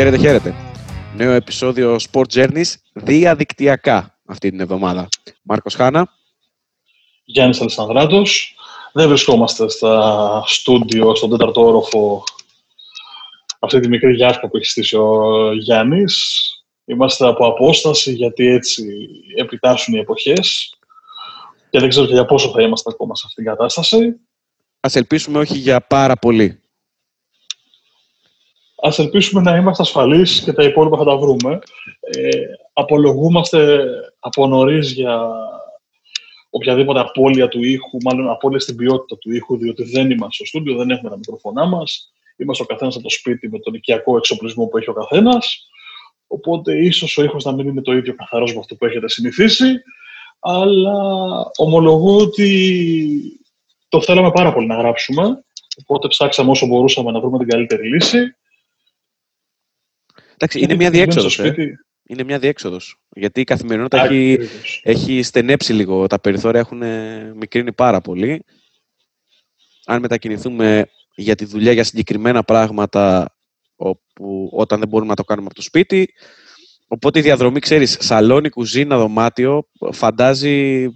Χαίρετε, χαίρετε. Νέο επεισόδιο Sport Journeys διαδικτυακά αυτή την εβδομάδα. Μάρκος Χάνα. Γιάννης Αλessandράτος. Δεν βρισκόμαστε στα στούντιο, στον τέταρτο όροφο αυτή τη μικρή γιάσκα που έχει στήσει ο Γιάννης. Είμαστε από απόσταση γιατί έτσι επιτάσσουν οι εποχές και δεν ξέρω και για πόσο θα είμαστε ακόμα σε αυτήν την κατάσταση. Ας ελπίσουμε όχι για πάρα πολύ. Ας ελπίσουμε να είμαστε ασφαλείς και τα υπόλοιπα θα τα βρούμε. Ε, απολογούμαστε από νωρίς για οποιαδήποτε απώλεια του ήχου, μάλλον απώλεια στην ποιότητα του ήχου, διότι δεν είμαστε στο στούντιο, δεν έχουμε τα μικροφωνά μας. Είμαστε ο καθένας από το σπίτι με τον οικιακό εξοπλισμό που έχει ο καθένας. Οπότε ίσως ο ήχος να μην είναι το ίδιο καθαρός με αυτό που έχετε συνηθίσει. Αλλά ομολογώ ότι το θέλαμε πάρα πολύ να γράψουμε. Οπότε ψάξαμε όσο μπορούσαμε να βρούμε την καλύτερη λύση. Εντάξει, είναι μια διέξοδος. Ε. Είναι μια διέξοδος. Γιατί η καθημερινότητα έχει, έχει στενέψει λίγο. Τα περιθώρια έχουν μικρύνει πάρα πολύ. Αν μετακινηθούμε για τη δουλειά για συγκεκριμένα πράγματα όπου, όταν δεν μπορούμε να το κάνουμε από το σπίτι. Οπότε η διαδρομή, ξέρεις, σαλόνι, κουζίνα, δωμάτιο, φαντάζει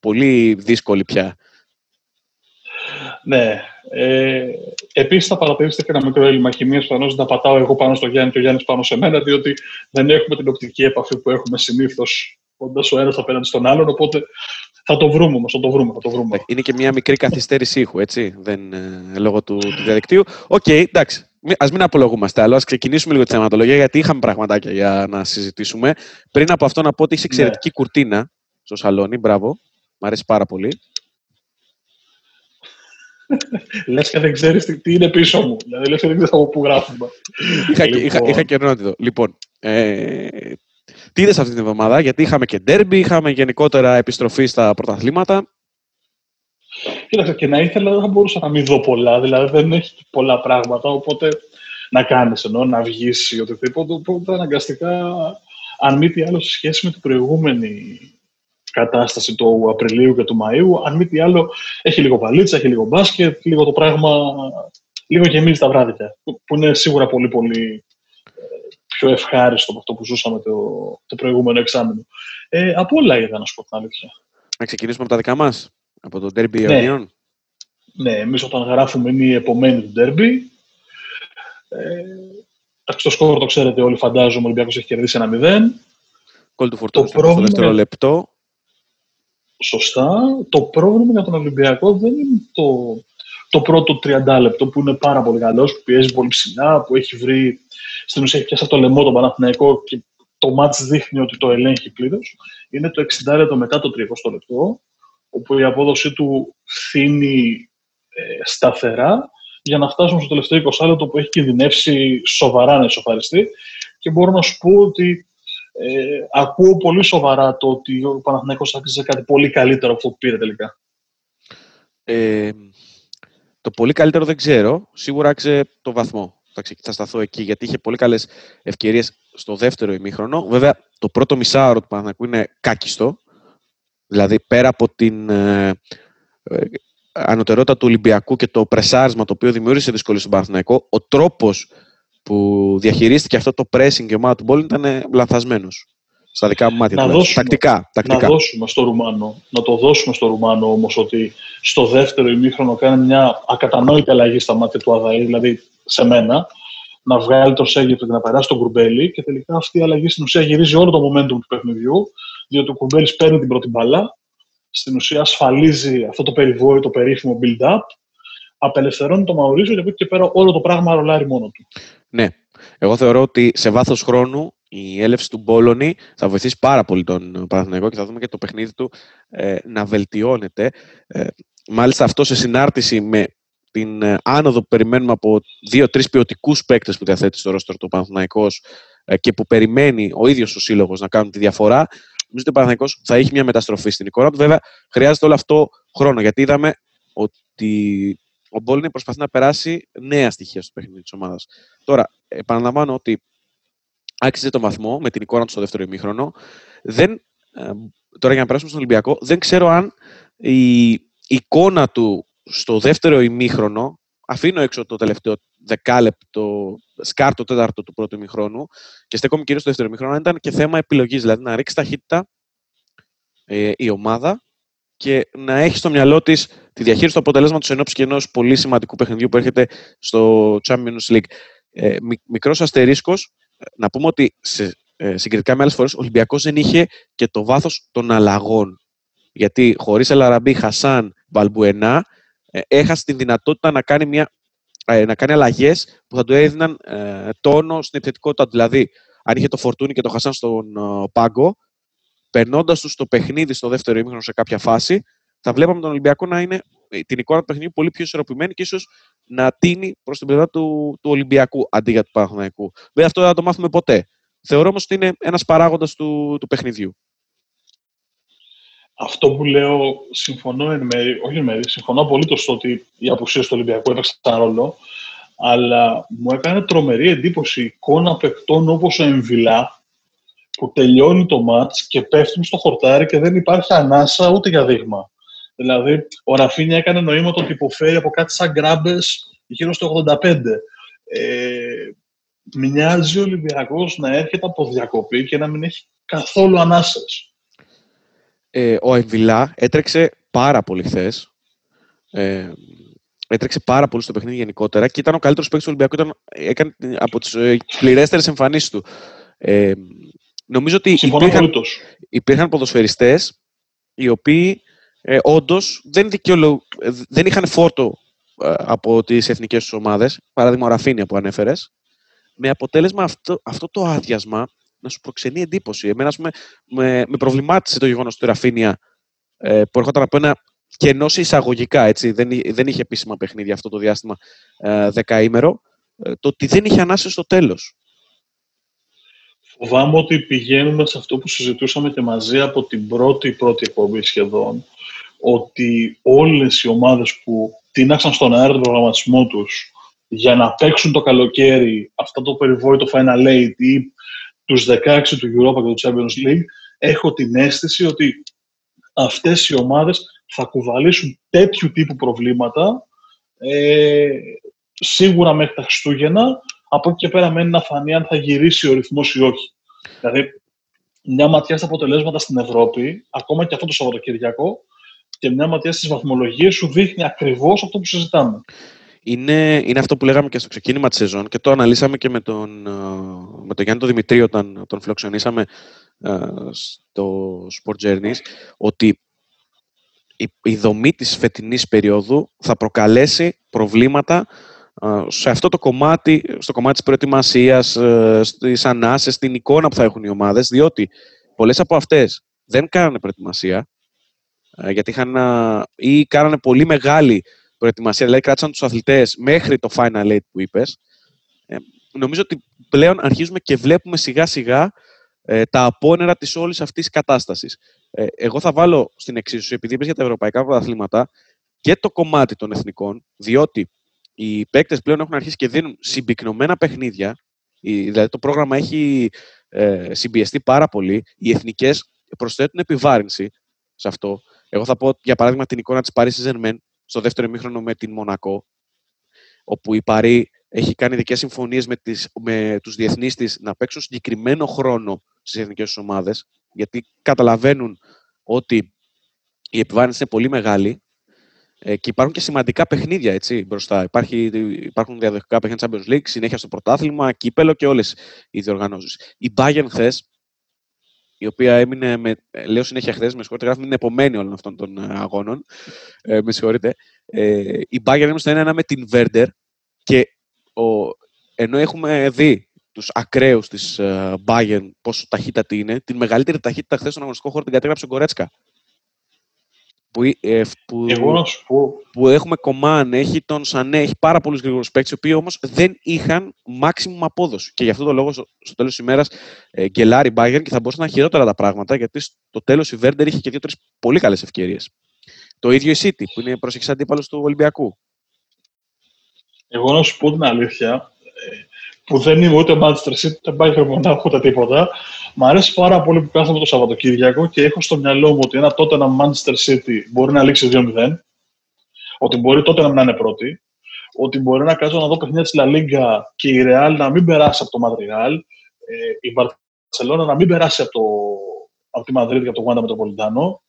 πολύ δύσκολη πια. Ναι. Ε, Επίσης, θα παρατηρήσετε και ένα μικρό έλλειμμα χημείας. Προφανώς να πατάω εγώ πάνω στο Γιάννη και ο Γιάννης πάνω σε μένα, διότι δεν έχουμε την οπτική επαφή που έχουμε συνήθως όντας ο ένας απέναντι στον άλλον. Οπότε θα το βρούμε όμως, θα το βρούμε, θα το βρούμε. Είναι και μια μικρή καθυστέρηση ήχου, έτσι, δεν, ε, λόγω του, του διαδικτύου. Ok, okay, εντάξει. Ας μην απολογούμαστε άλλο, ας ξεκινήσουμε λίγο τη θεματολογία, γιατί είχαμε πραγματάκια για να συζητήσουμε. Πριν από αυτό, να πω ότι έχει εξαιρετική ναι. κουρτίνα στο σαλόνι. Μπράβο. Μ' αρέσει πάρα πολύ. Λες και δεν ξέρεις τι, είναι πίσω μου. Δηλαδή, λες και δεν ξέρεις από πού γράφουμε. είχα, λοιπόν... είχα, είχα καιρό να τη δω. Λοιπόν, ε, τι είδες αυτή την εβδομάδα, γιατί είχαμε και ντέρμπι, είχαμε γενικότερα επιστροφή στα πρωταθλήματα. Κοίταξε, και να ήθελα δεν θα μπορούσα να μην δω πολλά, δηλαδή δεν έχει πολλά πράγματα, οπότε να κάνεις ενώ, να βγεις ή οτιδήποτε, οπότε αναγκαστικά, αν μη τι άλλο, σε σχέση με την προηγούμενη κατάσταση του Απριλίου και του Μαΐου. Αν μη τι άλλο, έχει λίγο παλίτσα, έχει λίγο μπάσκετ, λίγο το πράγμα, λίγο γεμίζει τα βράδια, που είναι σίγουρα πολύ πολύ ε, πιο ευχάριστο από αυτό που ζούσαμε το, το προηγούμενο εξάμεινο. Ε, από όλα είδα, να σου πω την αλήθεια. Να ξεκινήσουμε από τα δικά μας, από το Derby ναι. Ionion. Ναι, εμείς όταν γράφουμε είναι η επομένη του Derby. Ε, το σκόρ το ξέρετε όλοι, φαντάζομαι, ο Ολυμπιακός έχει κερδίσει ένα 0. Κόλ του Φορτούνη στο δεύτερο λεπτό σωστά. Το πρόβλημα για τον Ολυμπιακό δεν είναι το, το πρώτο 30 λεπτό που είναι πάρα πολύ καλός, που πιέζει πολύ ψηλά, που έχει βρει στην ουσία έχει πιάσει το λαιμό τον Παναθηναϊκό και το μάτς δείχνει ότι το ελέγχει πλήρως. Είναι το 60 λεπτό μετά το 30 λεπτό, όπου η απόδοσή του φθήνει ε, σταθερά για να φτάσουμε στο τελευταίο 20 λεπτό που έχει κινδυνεύσει σοβαρά να ισοφαριστεί. Και μπορώ να σου πω ότι ε, ακούω πολύ σοβαρά το ότι ο Παναθηναϊκός άξιζε κάτι πολύ καλύτερο από αυτό που πήρε τελικά. Ε, το πολύ καλύτερο δεν ξέρω. Σίγουρα άξιζε το βαθμό. Θα, θα σταθώ εκεί, γιατί είχε πολύ καλές ευκαιρίες στο δεύτερο ημίχρονο. Βέβαια, το πρώτο μισάωρο του Παναθηναϊκού είναι κάκιστο. Δηλαδή, πέρα από την ε, ε, ανωτερότητα του Ολυμπιακού και το πρεσάρισμα το οποίο δημιούργησε δυσκολίες στον Παναθηναϊκό, ο τρόπος που διαχειρίστηκε αυτό το pressing και ομάδα του Μπόλιν ήταν λανθασμένος. Στα δικά μου μάτια. Να δώσουμε, τακτικά, τακτικά. Να δώσουμε στο Ρουμάνο, να το δώσουμε στο Ρουμάνο όμως ότι στο δεύτερο ημίχρονο κάνει μια ακατανόητη αλλαγή στα μάτια του Αδαή, δηλαδή σε μένα, να βγάλει το Σέγγεφ και να περάσει τον Κουρμπέλη και τελικά αυτή η αλλαγή στην ουσία γυρίζει όλο το momentum του παιχνιδιού, διότι ο Κουρμπέλης παίρνει την πρώτη μπαλά, στην ουσία ασφαλίζει αυτό το περιβόητο περίφημο build-up απελευθερώνει το Μαουρίσιο και από εκεί και πέρα όλο το πράγμα ρολάρει μόνο του. Ναι. Εγώ θεωρώ ότι σε βάθος χρόνου η έλευση του Μπόλωνη θα βοηθήσει πάρα πολύ τον Παναθηναϊκό και θα δούμε και το παιχνίδι του ε, να βελτιώνεται. Ε, μάλιστα αυτό σε συνάρτηση με την ε, άνοδο που περιμένουμε από δύο-τρεις ποιοτικούς παίκτες που διαθέτει στο ρόστρο του Παναθηναϊκός ε, και που περιμένει ο ίδιος ο σύλλογος να κάνουν τη διαφορά, νομίζω ότι ο Παναθηναϊκός θα έχει μια μεταστροφή στην εικόνα του. Βέβαια, χρειάζεται όλο αυτό χρόνο γιατί είδαμε ότι ο Μπόλνι προσπαθεί να περάσει νέα στοιχεία στο παιχνίδι της ομάδας. Τώρα, επαναλαμβάνω ότι άξιζε το βαθμό με την εικόνα του στο δεύτερο ημίχρονο. Δεν, ε, τώρα για να περάσουμε στον Ολυμπιακό, δεν ξέρω αν η εικόνα του στο δεύτερο ημίχρονο αφήνω έξω το τελευταίο δεκάλεπτο, σκάρτο τέταρτο του πρώτου ημιχρόνου και στέκομαι κυρίως στο δεύτερο ημιχρόνο, ήταν και θέμα επιλογής. Δηλαδή να ρίξει ταχύτητα ε, η ομάδα και να έχει στο μυαλό της τη διαχείριση του αποτελέσματος ενό και ενός πολύ σημαντικού παιχνιδιού που έρχεται στο Champions League. Ε, Μικρός αστερίσκος, να πούμε ότι σε, ε, συγκριτικά με άλλες φορές ο Ολυμπιακός δεν είχε και το βάθος των αλλαγών. Γιατί χωρίς Ελαραμπή, Χασάν, Μπαλμπουενά, ε, έχασε τη δυνατότητα να κάνει, μια, ε, να κάνει αλλαγές που θα του έδιναν ε, τόνο στην επιθετικότητα. Δηλαδή, αν είχε το Φορτούνι και το Χασάν στον πάγκο, περνώντας τους στο παιχνίδι στο δεύτερο ήμιχρονο σε κάποια φάση, θα βλέπαμε τον Ολυμπιακό να είναι την εικόνα του παιχνιδιού πολύ πιο ισορροπημένη και ίσως να τίνει προς την πλευρά του, του Ολυμπιακού αντί για του Παναθηναϊκού. Βέβαια, αυτό δεν θα το μάθουμε ποτέ. Θεωρώ όμως ότι είναι ένας παράγοντας του, του παιχνιδιού. Αυτό που λέω, συμφωνώ εν μέρη, όχι εν μέρη, συμφωνώ απολύτως στο ότι η απουσία του Ολυμπιακού έπαιξε ένα ρόλο, αλλά μου έκανε τρομερή εντύπωση η εικόνα παικτών όπως ο Εμβιλά, που τελειώνει το μάτς και πέφτουν στο χορτάρι και δεν υπάρχει ανάσα ούτε για δείγμα. Δηλαδή, ο Ραφίνια έκανε νοήματο ότι υποφέρει από κάτι σαν γκράμπε γύρω στο 85. Ε, μοιάζει ο Ολυμπιακός να έρχεται από διακοπή και να μην έχει καθόλου ανάσες ε, ο Εμβιλά έτρεξε πάρα πολύ χθες. Ε, έτρεξε πάρα πολύ στο παιχνίδι γενικότερα και ήταν ο καλύτερος παίκτης του Ολυμπιακού. Ήταν, έκανε από τις ε, πληρέστερες εμφανίσεις του. Ε, νομίζω ότι υπήρχαν, υπήρχαν ποδοσφαιριστές οι οποίοι ε, όντως δεν, δεν είχαν φόρτο ε, από τις εθνικές τους ομάδες. Παράδειγμα, ο Ραφίνια που ανέφερες. Με αποτέλεσμα αυτό, αυτό το άδειασμα να σου προξενεί εντύπωση. Εμένα, ας πούμε, με, με προβλημάτισε το γεγονός του Ραφίνια ε, που έρχονταν από ένα κενό εισαγωγικά, έτσι, δεν, δεν είχε επίσημα παιχνίδια αυτό το διάστημα ε, δεκαήμερο, ε, το ότι δεν είχε ανάσει στο τέλος. Φοβάμαι ότι πηγαίνουμε σε αυτό που συζητούσαμε και μαζί από την πρώτη πρώτη εκπομπή σχεδόν, ότι όλες οι ομάδες που τίναξαν στον αέρα τον προγραμματισμό τους για να παίξουν το καλοκαίρι αυτό το περιβόητο Final Eight ή τους 16 του Europa και του Champions League, έχω την αίσθηση ότι αυτές οι ομάδες θα κουβαλήσουν τέτοιου τύπου προβλήματα ε, σίγουρα μέχρι τα Χριστούγεννα, από εκεί και πέρα μένει να φανεί αν θα γυρίσει ο ρυθμός ή όχι. Δηλαδή, μια ματιά στα αποτελέσματα στην Ευρώπη, ακόμα και αυτό το Σαββατοκυριακό, και μια ματιά στις βαθμολογίες σου δείχνει ακριβώς αυτό που συζητάμε είναι, είναι αυτό που λέγαμε και στο ξεκίνημα της σεζόν και το αναλύσαμε και με τον, ε, με τον Γιάννη τον Δημητρή όταν τον φιλοξενήσαμε ε, στο Sport Journeys, ότι η, η δομή της φετινής περίοδου θα προκαλέσει προβλήματα ε, σε αυτό το κομμάτι, στο κομμάτι της προετοιμασίας, στις ανάσες, στην εικόνα που θα έχουν οι ομάδες, διότι πολλές από αυτές δεν κάνανε προετοιμασία, γιατί είχαν ή κάνανε πολύ μεγάλη προετοιμασία, δηλαδή κράτησαν τους αθλητές μέχρι το final eight που είπες. Ε, νομίζω ότι πλέον αρχίζουμε και βλέπουμε σιγά σιγά ε, τα απόνερα της όλης αυτής τη κατάστασης. Ε, εγώ θα βάλω στην εξίσωση, επειδή είπες για τα ευρωπαϊκά πρωταθλήματα, και το κομμάτι των εθνικών, διότι οι παίκτες πλέον έχουν αρχίσει και δίνουν συμπυκνωμένα παιχνίδια. Δηλαδή το πρόγραμμα έχει ε, συμπιεστεί πάρα πολύ. Οι εθνικές προσθέτουν επιβάρυνση σε αυτό. Εγώ θα πω για παράδειγμα την εικόνα της Paris Saint-Germain στο δεύτερο ημίχρονο με την Μονακό, όπου η Παρή έχει κάνει ειδικές συμφωνίες με, τις, με τους διεθνείς της να παίξουν συγκεκριμένο χρόνο στις εθνικές τους ομάδες, γιατί καταλαβαίνουν ότι η επιβάρυνση είναι πολύ μεγάλη ε, και υπάρχουν και σημαντικά παιχνίδια έτσι, μπροστά. Υπάρχει, υπάρχουν διαδοχικά παιχνίδια Champions League, συνέχεια στο πρωτάθλημα, κύπελο και όλες οι διοργανώσεις. Η Bayern χθες η οποία έμεινε, με, λέω συνέχεια χθες, με συγχωρείτε, γράφει, είναι επομένη όλων αυτών των ε, αγώνων. Ε, με συγχωρείτε. Ε, η Bayern έμεινε στο 1-1 με την Werder και ο, ενώ έχουμε δει τους ακραίους της uh, Bayern πόσο ταχύτατη είναι, την μεγαλύτερη ταχύτητα χθες στον αγωνιστικό χώρο την κατέγραψε ο Γκορέτσκα που, ε, που, που έχουμε Κομάν, έχει τον Σανέ, έχει πάρα πολλούς γρήγορους παίκτες, οι οποίοι όμως δεν είχαν maximum απόδοση. Και γι' αυτό το λόγο στο, στο τέλος της ημέρας ε, γκελάρει Μπάγκερ και θα μπορούσαν να χειρότερα τα πράγματα, γιατί στο τέλος η Βέρντερ είχε και δύο-τρεις πολύ καλές ευκαιρίες. Το ίδιο η City, που είναι προσεχή αντίπαλος του Ολυμπιακού. Εγώ να σου πω την αλήθεια, που δεν είμαι ούτε Manchester City, ούτε Bayern Μονάχου, ούτε τίποτα. Μ' αρέσει πάρα πολύ που κάθομαι το Σαββατοκύριακο και έχω στο μυαλό μου ότι ένα τότε ένα Manchester City μπορεί να λήξει 2-0. Ότι μπορεί τότε να είναι πρώτη. ότι μπορεί να κάτσω να δω παιχνίδια της Λα Λίγκα και η Ρεάλ να μην περάσει από το Μαδριγάλ, ε, η Βαρσελόνα να μην περάσει από, το, από τη Μαδρίτη και από το Γουάντα Μετροπολιτάνο.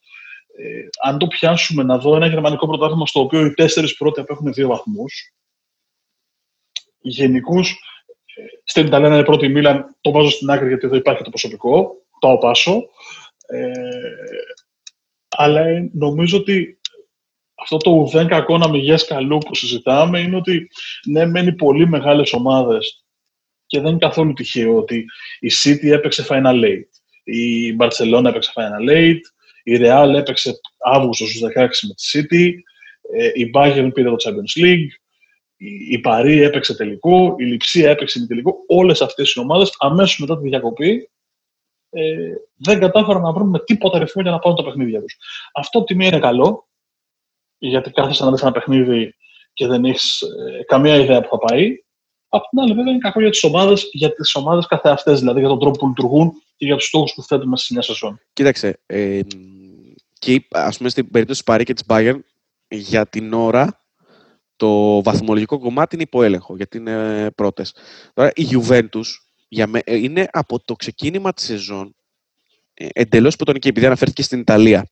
Ε, αν το πιάσουμε να δω ένα γερμανικό πρωτάθλημα στο οποίο οι τέσσερις πρώτοι απέχουν δύο βαθμούς. Γενικώ στην Ιταλία είναι πρώτη η Μίλαν, το βάζω στην άκρη γιατί εδώ υπάρχει το προσωπικό, πάω πάσο. Ε, αλλά νομίζω ότι αυτό το ουδέν κακό να μηγές καλού που συζητάμε είναι ότι ναι, μένει πολύ μεγάλες ομάδες και δεν είναι καθόλου τυχαίο ότι η City έπαιξε Final Eight, η Barcelona έπαιξε Final Eight, η Real έπαιξε Αύγουστο στους 16 με τη City, ε, η Bayern πήρε το Champions League, η Παρή έπαιξε τελικό, η Λιψία έπαιξε με τελικό. Όλες αυτές οι ομάδες αμέσως μετά τη διακοπή ε, δεν κατάφεραν να βρουν με τίποτα ρυθμό για να πάρουν τα παιχνίδια τους. Αυτό από τη μία είναι καλό, γιατί κάθεσαι να δεις ένα παιχνίδι και δεν έχεις ε, καμία ιδέα που θα πάει. Απ' την άλλη, βέβαια, είναι κακό για τις ομάδες, για τις ομάδες καθεαυτές, δηλαδή για τον τρόπο που λειτουργούν και για τους στόχους που θέτουμε σε μια σεζόν. Κοίταξε. Ε, και ας πούμε στην περίπτωση τη Παρή και της Bayern, για την ώρα το βαθμολογικό κομμάτι είναι υποέλεγχο, γιατί είναι πρώτες. Τώρα, η Juventus για με, ε, είναι από το ξεκίνημα της σεζόν ε, εντελώς και επειδή αναφέρθηκε στην Ιταλία.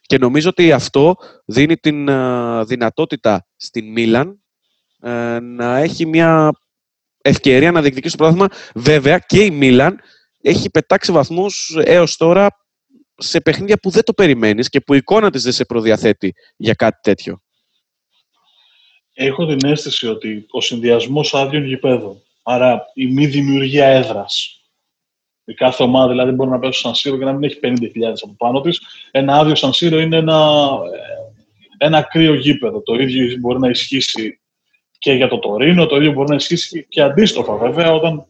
Και νομίζω ότι αυτό δίνει την ε, δυνατότητα στην Μίλαν να έχει μια ευκαιρία να διεκδικήσει το πρόθυμα. Βέβαια και η Μίλαν έχει πετάξει βαθμούς έως τώρα σε παιχνίδια που δεν το περιμένεις και που η εικόνα της δεν σε προδιαθέτει για κάτι τέτοιο. Έχω την αίσθηση ότι ο συνδυασμός άδειων γηπέδων, άρα η μη δημιουργία έδρας. Η κάθε ομάδα δηλαδή μπορεί να πέσει στο Σανσίρο και να μην έχει 50.000 από πάνω της. Ένα άδειο Σανσίρο είναι ένα, ε, ένα κρύο γήπεδο. Το ίδιο μπορεί να ισχύσει και για το Τωρίνο, το ίδιο μπορεί να ισχύσει και αντίστροφα βέβαια όταν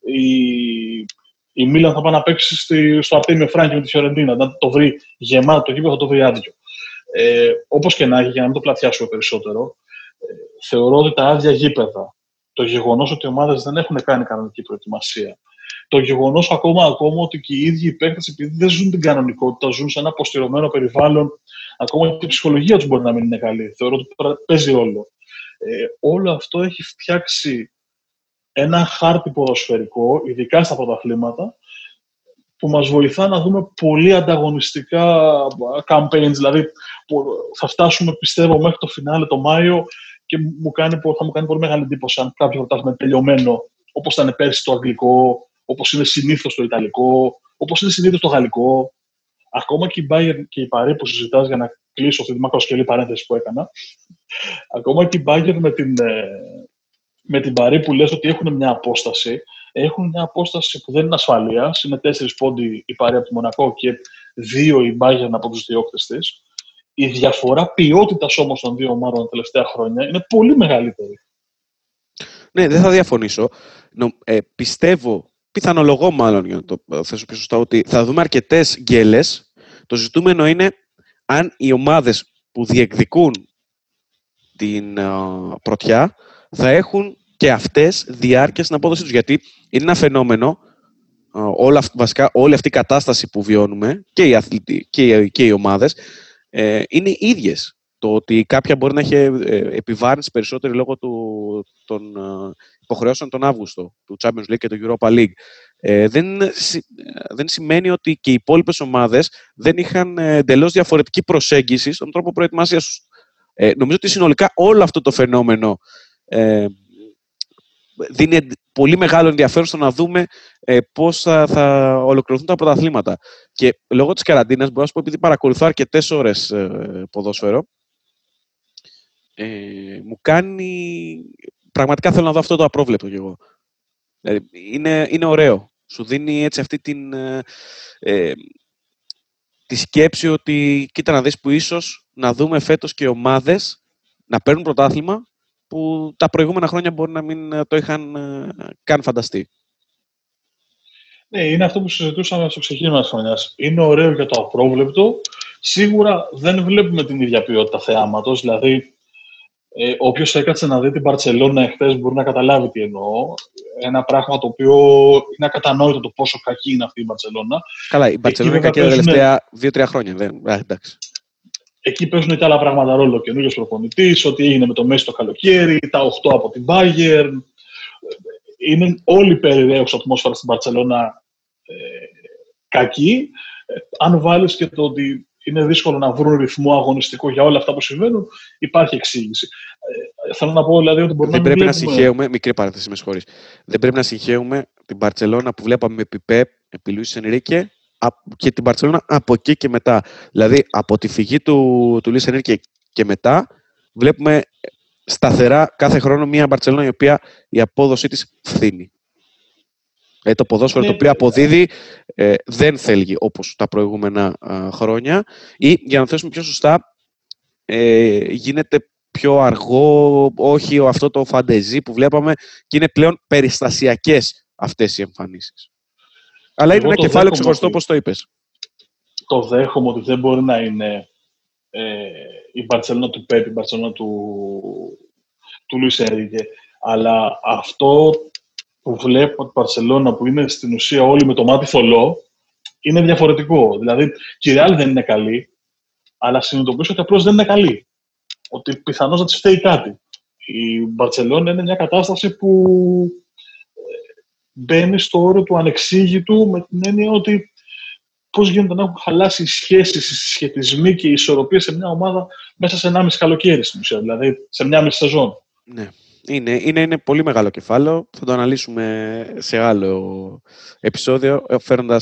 η, η Μίλαν θα πάει να παίξει στη, στο Αρτέμιο Φράγκη με τη Φιωρεντίνα. Αν το βρει γεμάτο το γήπεδο θα το βρει άδειο. Ε, Όπως και να έχει, για να μην το πλατιάσουμε περισσότερο, θεωρώ ότι τα άδεια γήπεδα, το γεγονός ότι οι ομάδες δεν έχουν κάνει κανονική προετοιμασία, το γεγονός ακόμα, ακόμα ότι και οι ίδιοι οι παίκτες, επειδή δεν ζουν την κανονικότητα, ζουν σε ένα αποστηρωμένο περιβάλλον, ακόμα και η ψυχολογία τους μπορεί να μην είναι καλή. Θεωρώ ότι παίζει ρόλο. Ε, όλο αυτό έχει φτιάξει ένα χάρτη ποδοσφαιρικό, ειδικά στα πρωταθλήματα, που μας βοηθά να δούμε πολύ ανταγωνιστικά campaigns. Δηλαδή, θα φτάσουμε, πιστεύω, μέχρι το φινάλε το Μάιο και μου κάνει, θα μου κάνει πολύ μεγάλη εντύπωση αν κάποιο πρωτάθλημα τελειωμένο, όπως ήταν πέρσι το αγγλικό, όπως είναι συνήθως το ιταλικό, όπως είναι συνήθως το γαλλικό. Ακόμα και η Bayern και η Παρή που συζητάς για να κλείσω αυτή τη μακροσκελή παρένθεση που έκανα. Ακόμα και η Bayern με την, ε, με την Παρή που λες ότι έχουν μια απόσταση, έχουν μια απόσταση που δεν είναι ασφαλείας. Είναι τέσσερις πόντι η Παρή από το Μονακό και δύο η Bayern από τους διώκτες της η διαφορά ποιότητας όμως των δύο ομάδων τα τελευταία χρόνια είναι πολύ μεγαλύτερη. Ναι, δεν θα διαφωνήσω. Ε, πιστεύω, πιθανολογώ μάλλον για να το θέσω πιο σωστά, ότι θα δούμε αρκετές γκέλες. Το ζητούμενο είναι αν οι ομάδες που διεκδικούν την πρωτιά θα έχουν και αυτές διάρκεια στην απόδοσή τους. Γιατί είναι ένα φαινόμενο, όλα, βασικά όλη αυτή η κατάσταση που βιώνουμε και οι, αθλητοί, και οι, και οι ομάδες ε, είναι ίδιες. Το ότι κάποια μπορεί να έχει ε, επιβάρυνση περισσότερη λόγω του, των ε, υποχρεώσεων τον Αύγουστο, του Champions League και του Europa League. Ε, δεν, δεν σημαίνει ότι και οι υπόλοιπες ομάδες δεν είχαν εντελώς διαφορετική προσέγγιση στον τρόπο προετοιμασίας τους. Ε, νομίζω ότι συνολικά όλο αυτό το φαινόμενο ε, δίνει πολύ μεγάλο ενδιαφέρον στο να δούμε ε, πώς θα, θα ολοκληρωθούν τα πρωταθλήματα. Και λόγω της καραντίνας, μπορώ να σου πω, επειδή παρακολουθώ αρκετές ώρες ε, ποδόσφαιρο, ε, μου κάνει. Πραγματικά θέλω να δω αυτό το απρόβλεπτο κι εγώ. Δηλαδή, είναι, είναι ωραίο. Σου δίνει έτσι αυτή την, ε, ε, τη σκέψη ότι κοίτα να δεις που ίσως να δούμε φέτος και ομάδες να παίρνουν πρωτάθλημα που τα προηγούμενα χρόνια μπορεί να μην ε, το είχαν ε, καν φανταστεί. Ναι, είναι αυτό που συζητούσαμε στο ξεκίνημα της χρονιάς. Είναι ωραίο για το απρόβλεπτο. Σίγουρα δεν βλέπουμε την ίδια ποιότητα θεάματος. Δηλαδή, ε, όποιος έκατσε να δει την Παρσελόνα εχθές μπορεί να καταλάβει τι εννοώ. Ένα πράγμα το οποίο είναι ακατανόητο το πόσο κακή είναι αυτή η Μπαρσελόνα. Καλά, η Μπαρσελόνα είναι κακή τα τελευταία δύο-τρία χρόνια. Δεν... εντάξει. Εκεί παίζουν και άλλα πράγματα ρόλο. Καινούριος προπονητής, ό,τι έγινε με το Μέση το καλοκαίρι, τα 8 από την Bayern. Είναι όλη η περιραίωση ατμόσφαιρα στην Παρσελόνα ε, κακή. Ε, αν βάλεις και το ότι είναι δύσκολο να βρουν ρυθμό αγωνιστικό για όλα αυτά που συμβαίνουν, υπάρχει εξήγηση. Ε, θέλω να πω δηλαδή ότι μπορεί Δεν να πρέπει μην να βλέπουμε- συγχαίουμε, μικρή παρένθεση με συγχωρείς. Δεν πρέπει να συγχαίουμε την Μπαρτσελώνα που βλέπαμε επί Πεπ, επί Λουίς Ενρίκε απ- και την Μπαρτσελώνα από εκεί και μετά. Δηλαδή από τη φυγή του, του Λουίς Ενρίκε και μετά βλέπουμε σταθερά κάθε χρόνο μια Μπαρτσελώνα η οποία η απόδοσή της φθήνει. Ε, το ποδόσφαιρο Ναι, το οποίο αποδίδει ε, δεν θέλει όπως τα προηγούμενα α, χρόνια ή για να θέσουμε πιο σωστά ε, γίνεται πιο αργό, όχι ο- αυτό το φαντεζή που βλέπαμε και είναι πλέον περιστασιακές αυτές οι εμφανίσεις. Αλλά Εγώ είναι ένα το κεφάλαιο δέχομαι ξεχωριστό ότι- όπως το είπες. το δέχομαι ότι δεν μπορεί να είναι ε, η Μπαρτσελόνα του Πέπ, η Μπαρτσελόνα του, του Λουίς Ενρίκε. Αλλά αυτό που βλέπω από την Μπαρτσελόνα που είναι στην ουσία όλοι με το μάτι θολό είναι διαφορετικό. Δηλαδή, και η Real δεν είναι καλή, αλλά συνειδητοποιήσω ότι απλώς δεν είναι καλή. Ότι πιθανώς να της φταίει κάτι. Η Μπαρτσελόνα είναι μια κατάσταση που ε, μπαίνει στο όριο του ανεξήγητου με την έννοια ότι πώς γίνεται να έχουν χαλάσει οι σχέσεις, οι συσχετισμοί και οι ισορροπίες σε μια ομάδα μέσα σε 1,5 καλοκαίρι στην ουσία, δηλαδή σε μια μισή σεζόν. Ναι. Είναι, είναι, είναι πολύ μεγάλο κεφάλαιο. Θα το αναλύσουμε σε άλλο επεισόδιο, φέρνοντα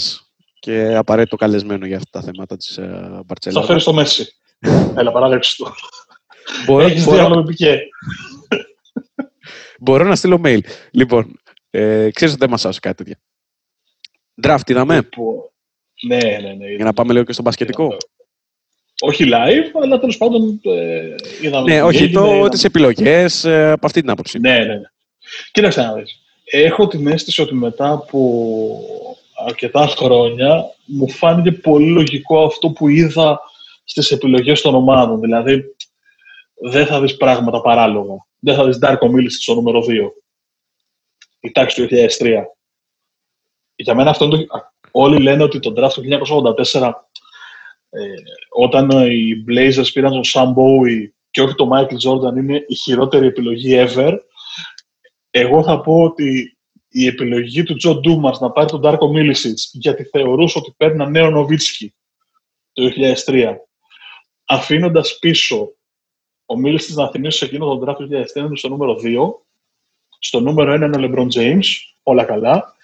και απαραίτητο καλεσμένο για αυτά τα θέματα της ε, Θα Μπαρτσελώνα. φέρεις το Μέση. Έλα, παράδειξε το. Μπορώ, Έχεις μπορώ, διάλογο με πικέ. μπορώ να στείλω mail. Λοιπόν, ε, ξέρεις ότι δεν μας κάτι τέτοια. Draft είδαμε, Λοιπόν, Ναι, ναι, ναι. για να πάμε λίγο και στο μπασκετικό. Όχι live, αλλά τέλος πάντων ε, είδαμε. Ναι, τι όχι, έγινε, το, είδαμε- τις επιλογές, ε, από αυτή την άποψη. Ναι, ναι, ναι. Κοίταξε να δεις. Έχω την αίσθηση ότι μετά από αρκετά χρόνια μου φάνηκε πολύ λογικό αυτό που είδα στις επιλογές των ομάδων. Δηλαδή, δεν θα δεις πράγματα παράλογα. Δεν θα δεις Ντάρκο Μίλης στο νούμερο 2. Η τάξη του 2003. Για μένα αυτό είναι το... α, Όλοι λένε ότι το draft του 1984 ε, όταν οι Blazers πήραν τον Sam Bowie και όχι τον Michael Jordan είναι η χειρότερη επιλογή ever εγώ θα πω ότι η επιλογή του Τζο Ντούμαρς να πάρει τον Ντάρκο Μίλισιτς γιατί θεωρούσε ότι παίρνει ένα νέο Νοβίτσκι το 2003 αφήνοντας πίσω ο Μίλισιτς να θυμίσει σε εκείνο τον draft του 2003 είναι στο νούμερο 2 στο νούμερο 1 είναι ο Λεμπρόν James όλα καλά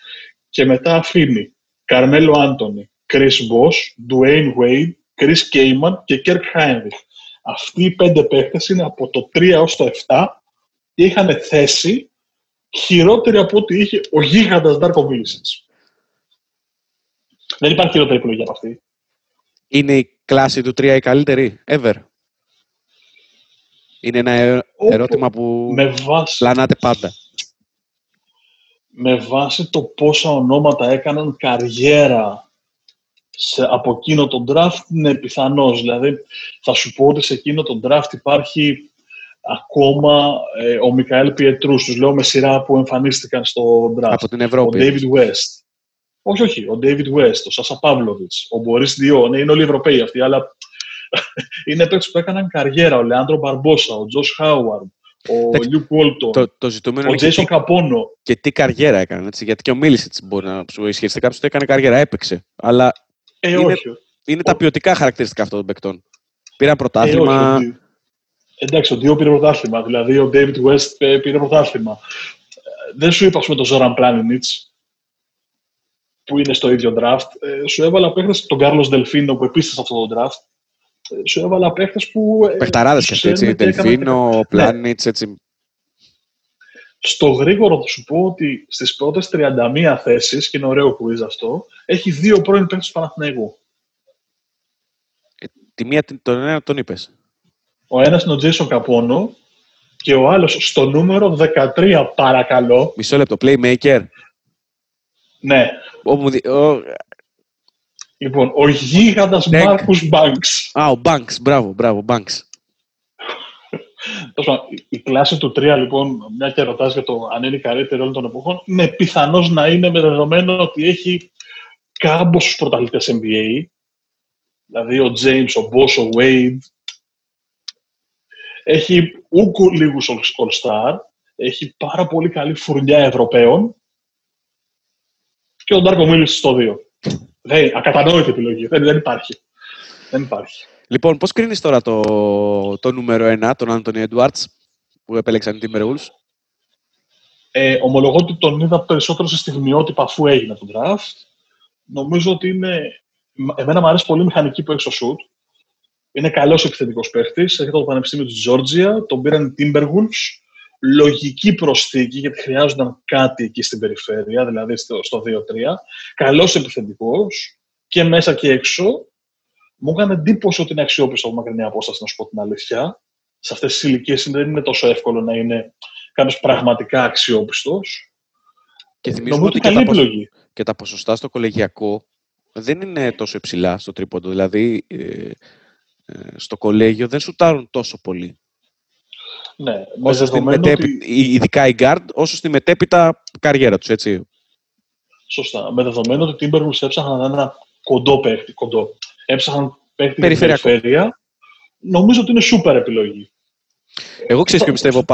και μετά αφήνει Καρμέλο Άντωνη, Chris Bosh, Dwayne Wade, Chris Kaman και Kirk Heinrich. Αυτοί οι πέντε παίχτες είναι από το 3 έως το 7 και είχαν θέση χειρότερη από ό,τι είχε ο γίγαντας Ντάρκο Μίλισιτς. Δεν υπάρχει χειρότερη επιλογή από αυτή. Είναι η κλάση του 3 η καλύτερη, ever. Είναι ένα ε- Όπου- ερώτημα που Με βάση, πλανάτε πάντα. Με βάση το πόσα ονόματα έκαναν καριέρα σε, από εκείνο τον draft είναι πιθανός. Δηλαδή, θα σου πω ότι σε εκείνο τον draft υπάρχει ακόμα ε, ο Μικαέλ Πιετρούς, τους λέω με σειρά που εμφανίστηκαν στο draft. Από την ο Ευρώπη. David West. Όχι, όχι. Ο David West, ο Σάσα Παύλοβιτς, ο Μπορίς Ντιό. Ναι, είναι όλοι Ευρωπαίοι αυτοί, αλλά είναι παίκτες που έκαναν καριέρα. Ο Λεάντρο Μπαρμπόσα, ο Τζος Χάουαρντ, ο Εντάξει, Λιουκ Βόλτον, Το, το ζητούμενο ο είναι και Τζέισον τι, Καπόνο. και τι καριέρα έκανε. Έτσι, γιατί και ο Μίλισιτς μπορεί να σου ισχυριστεί κάποιος ότι έκανε καριέρα, έπαιξε. Αλλά Ε, Είναι- όχι. είναι τα ποιοτικά χαρακτηριστικά αυτών των παικτών. Πήραν Ε, πρωτάθλημα. όχι, ο Δι- Εντάξει, ο Δίο πήρε πρωτάθλημα. Δηλαδή, ο David West ε, πήρε πρωτάθλημα. Ε, Δεν σου είπα, ας πούμε, τον Ζόραν Πλάνινιτς, που είναι στο ίδιο draft. Ε, σου έβαλα παίχτες, τον Κάρλος Δελφίνο, που επίσης σε αυτό το draft. Ε, σου έβαλα παίχτες που... ε, Πεχταράδες και αυτοί, έτσι. ξέρουν τι έκαναν και Δελφίνο, Πλάνιτς, έτσι. Στο γρήγορο θα σου πω ότι στις πρώτες 31 θέσεις, και είναι ωραίο quiz αυτό, έχει δύο πρώην παίκτες του Παναθηναϊκού. Τη μία, τον ένα τον είπες. Ο ένας είναι ο Τζέισον Καπόνο και ο άλλος στο νούμερο 13, παρακαλώ. Μισό λεπτό. Playmaker. Ναι, Ω, μου δι- ω, λοιπόν, ο γίγαντας Ναι. Μάρκους Μπάνξ. Α, ο Banks. Μπράβο, μπράβο, Banks. Τέλος πάντων, η- Η κλάση του 3, λοιπόν, μια και ρωτάς για το αν είναι η καλύτερη όλων των εποχών, είναι πιθανώς να είναι με δεδομένο ότι έχει κάμποσους πρωταθλητές NBA. Δηλαδή ο James, ο Boss, ο Wade, Έχει ούκου λίγους All-Star, έχει πάρα πολύ καλή φουρνιά Ευρωπαίων και ο Ντάρκο Μίλης στο 2. Δεν, ακατανόητη επιλογή. Δεν, δεν υπάρχει. Δεν υπάρχει. Λοιπόν, πώς κρίνεις τώρα το, το νούμερο 1, τον Άντωνι Έντουαρτς, που επέλεξαν οι Timberwolves; Ε, ομολογώ ότι τον είδα περισσότερο σε στιγμιότυπα αφού έγινε το draft. Νομίζω ότι είναι... Εμένα μου αρέσει πολύ η μηχανική που έχει στο shoot. Είναι καλός επιθετικός παίχτης. Έχει το Πανεπιστήμιο της Τζόρτζια. Τον πήραν οι Timberwolves. Λογική προσθήκη, γιατί χρειάζονταν κάτι εκεί στην περιφέρεια, δηλαδή στο, στο 2-3. Καλός επιθετικός και μέσα και έξω. Μου έκανε εντύπωση ότι είναι αξιόπιστο από μακρινή απόσταση, να σου πω την αλήθεια. Σε αυτές τις ηλικίες δεν είναι τόσο εύκολο να είναι κάποιος πραγματικά αξιόπιστος. Και θυμίζω ότι και τα, επιλογή. και τα ποσοστά στο κολεγιακό δεν είναι τόσο υψηλά στο τρίποντο. Δηλαδή, ε, ε, στο κολέγιο δεν σουτάρουν τόσο πολύ. Ναι, όσο στη μετέπει, ότι... Ειδικά οι guard, όσο στη μετέπειτα καριέρα τους, έτσι. Σωστά. Με δεδομένο ότι οι Timberwolves έψαχναν ένα κοντό παίχτη, κοντό. Έψαχναν παίχτη στην περιφέρεια. Νομίζω ότι είναι σούπερ επιλογή. Εγώ ξέρω και πιστεύω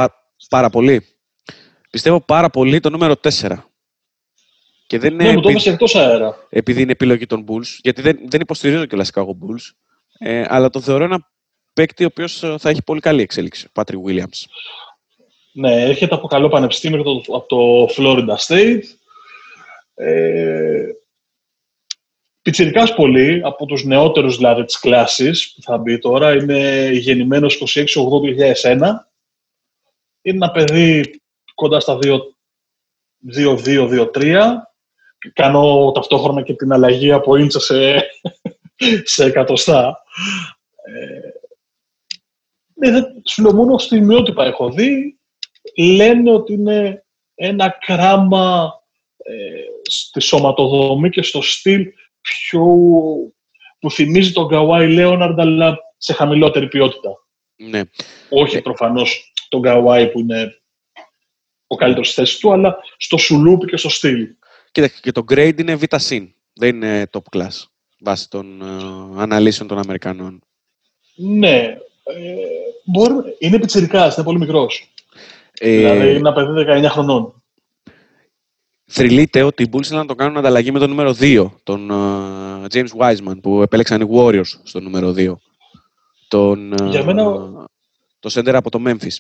πάρα πολύ; Πιστεύω πάρα πολύ το νούμερο 4. Και δεν είναι ναι, μου το επειδή... εκτός αέρα. Επειδή είναι επιλογή των Bulls. Γιατί δεν, δεν υποστηρίζω και εγώ Bulls. Ε, αλλά το θεωρώ ένα παίκτη ο οποίος θα έχει πολύ καλή εξέλιξη. Πάτρι Williams. Ναι, έρχεται από καλό πανεπιστήμιο από το Florida State. Ε, Πιτσιρικάς πολύ, από τους νεότερους δηλαδή της κλάσης που θα μπει τώρα, είναι γεννημένος 26-8-2001. Είναι ένα παιδί κοντά στα 2-2-2-3. Κάνω ταυτόχρονα και την αλλαγή από ίντσα σε, σε εκατοστά. Ε, ναι, σου λέω μόνο στιγμιότυπα έχω δει. Λένε ότι είναι ένα κράμα ε, στη σωματοδομή και στο στυλ πιο που θυμίζει τον Καουάι Λέοναρντ αλλά σε χαμηλότερη ποιότητα. Ναι. Όχι ε... προφανώς τον Καουάι που είναι ο καλύτερος στη θέση του, αλλά στο σουλούπι και στο στυλ. Κοίτα, και το grade είναι β' δεν είναι top class βάσει των uh, αναλύσεων των Αμερικανών. Ναι. Ε, μπορεί, είναι πιτσιρικάς, είναι πολύ μικρός. Ε, δηλαδή είναι ένα παιδί 19 χρονών. Θρυλείται ότι οι Bulls να το κάνουν ανταλλαγή με το νούμερο 2, τον uh, James Wiseman, που επέλεξαν οι Warriors στο νούμερο 2. Τον, uh, Για μένα... το center από το Memphis.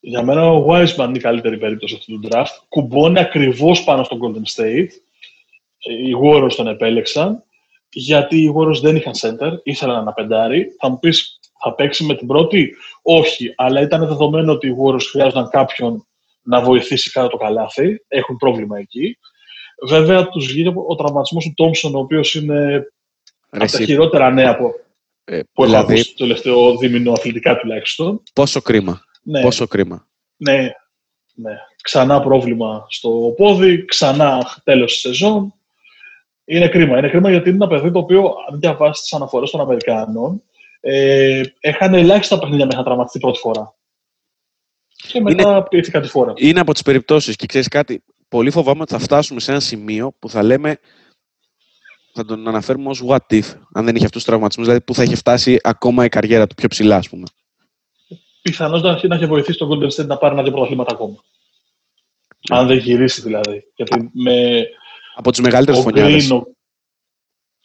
Για μένα ο Wiseman είναι η καλύτερη περίπτωση αυτού του draft. Κουμπώνει ακριβώς πάνω στο Golden State. Οι Warriors τον επέλεξαν γιατί οι Warriors δεν είχαν center, ήθελαν ένα πεντάρι. Θα μου πεις, θα παίξει με την πρώτη; Όχι, αλλά ήταν δεδομένο ότι οι Warriors χρειάζονταν κάποιον να βοηθήσει κάτω το καλάθι. Έχουν πρόβλημα εκεί. Βέβαια, τους βγήκε ο τραυματισμός του Τόμψον, ο οποίος είναι από τα χειρότερα νέα που, ε, που δηλαδή... έχω ακούσει το τελευταίο δίμηνο αθλητικά τουλάχιστον. Πόσο κρίμα. Ναι. Πόσο κρίμα. Ναι, ναι. Ξανά πρόβλημα στο πόδι, ξανά τέλος της σεζόν. Είναι κρίμα. Είναι κρίμα γιατί είναι ένα παιδί το οποίο, αν διαβάσεις τις αναφορές των Αμερικάνων, ε, έχανε ελάχιστα παιχνίδια μέχρι να τραυματιστεί πρώτη φορά. Και μετά είναι, πήγε κάτι φορά. Είναι από τις περιπτώσεις και ξέρεις κάτι. Πολύ φοβάμαι ότι θα φτάσουμε σε ένα σημείο που θα λέμε. Θα τον αναφέρουμε ως what if, αν δεν είχε αυτούς τους τραυματισμούς, δηλαδή που θα είχε φτάσει ακόμα η καριέρα του πιο ψηλά, ας πούμε. Πιθανώς να, να έχει βοηθήσει τον Golden State να πάρει ένα-δύο πρωταθλήματα ακόμα. Ναι. Αν δεν γυρίσει δηλαδή. Γιατί με, από τις μεγαλύτερες φωνιάδες.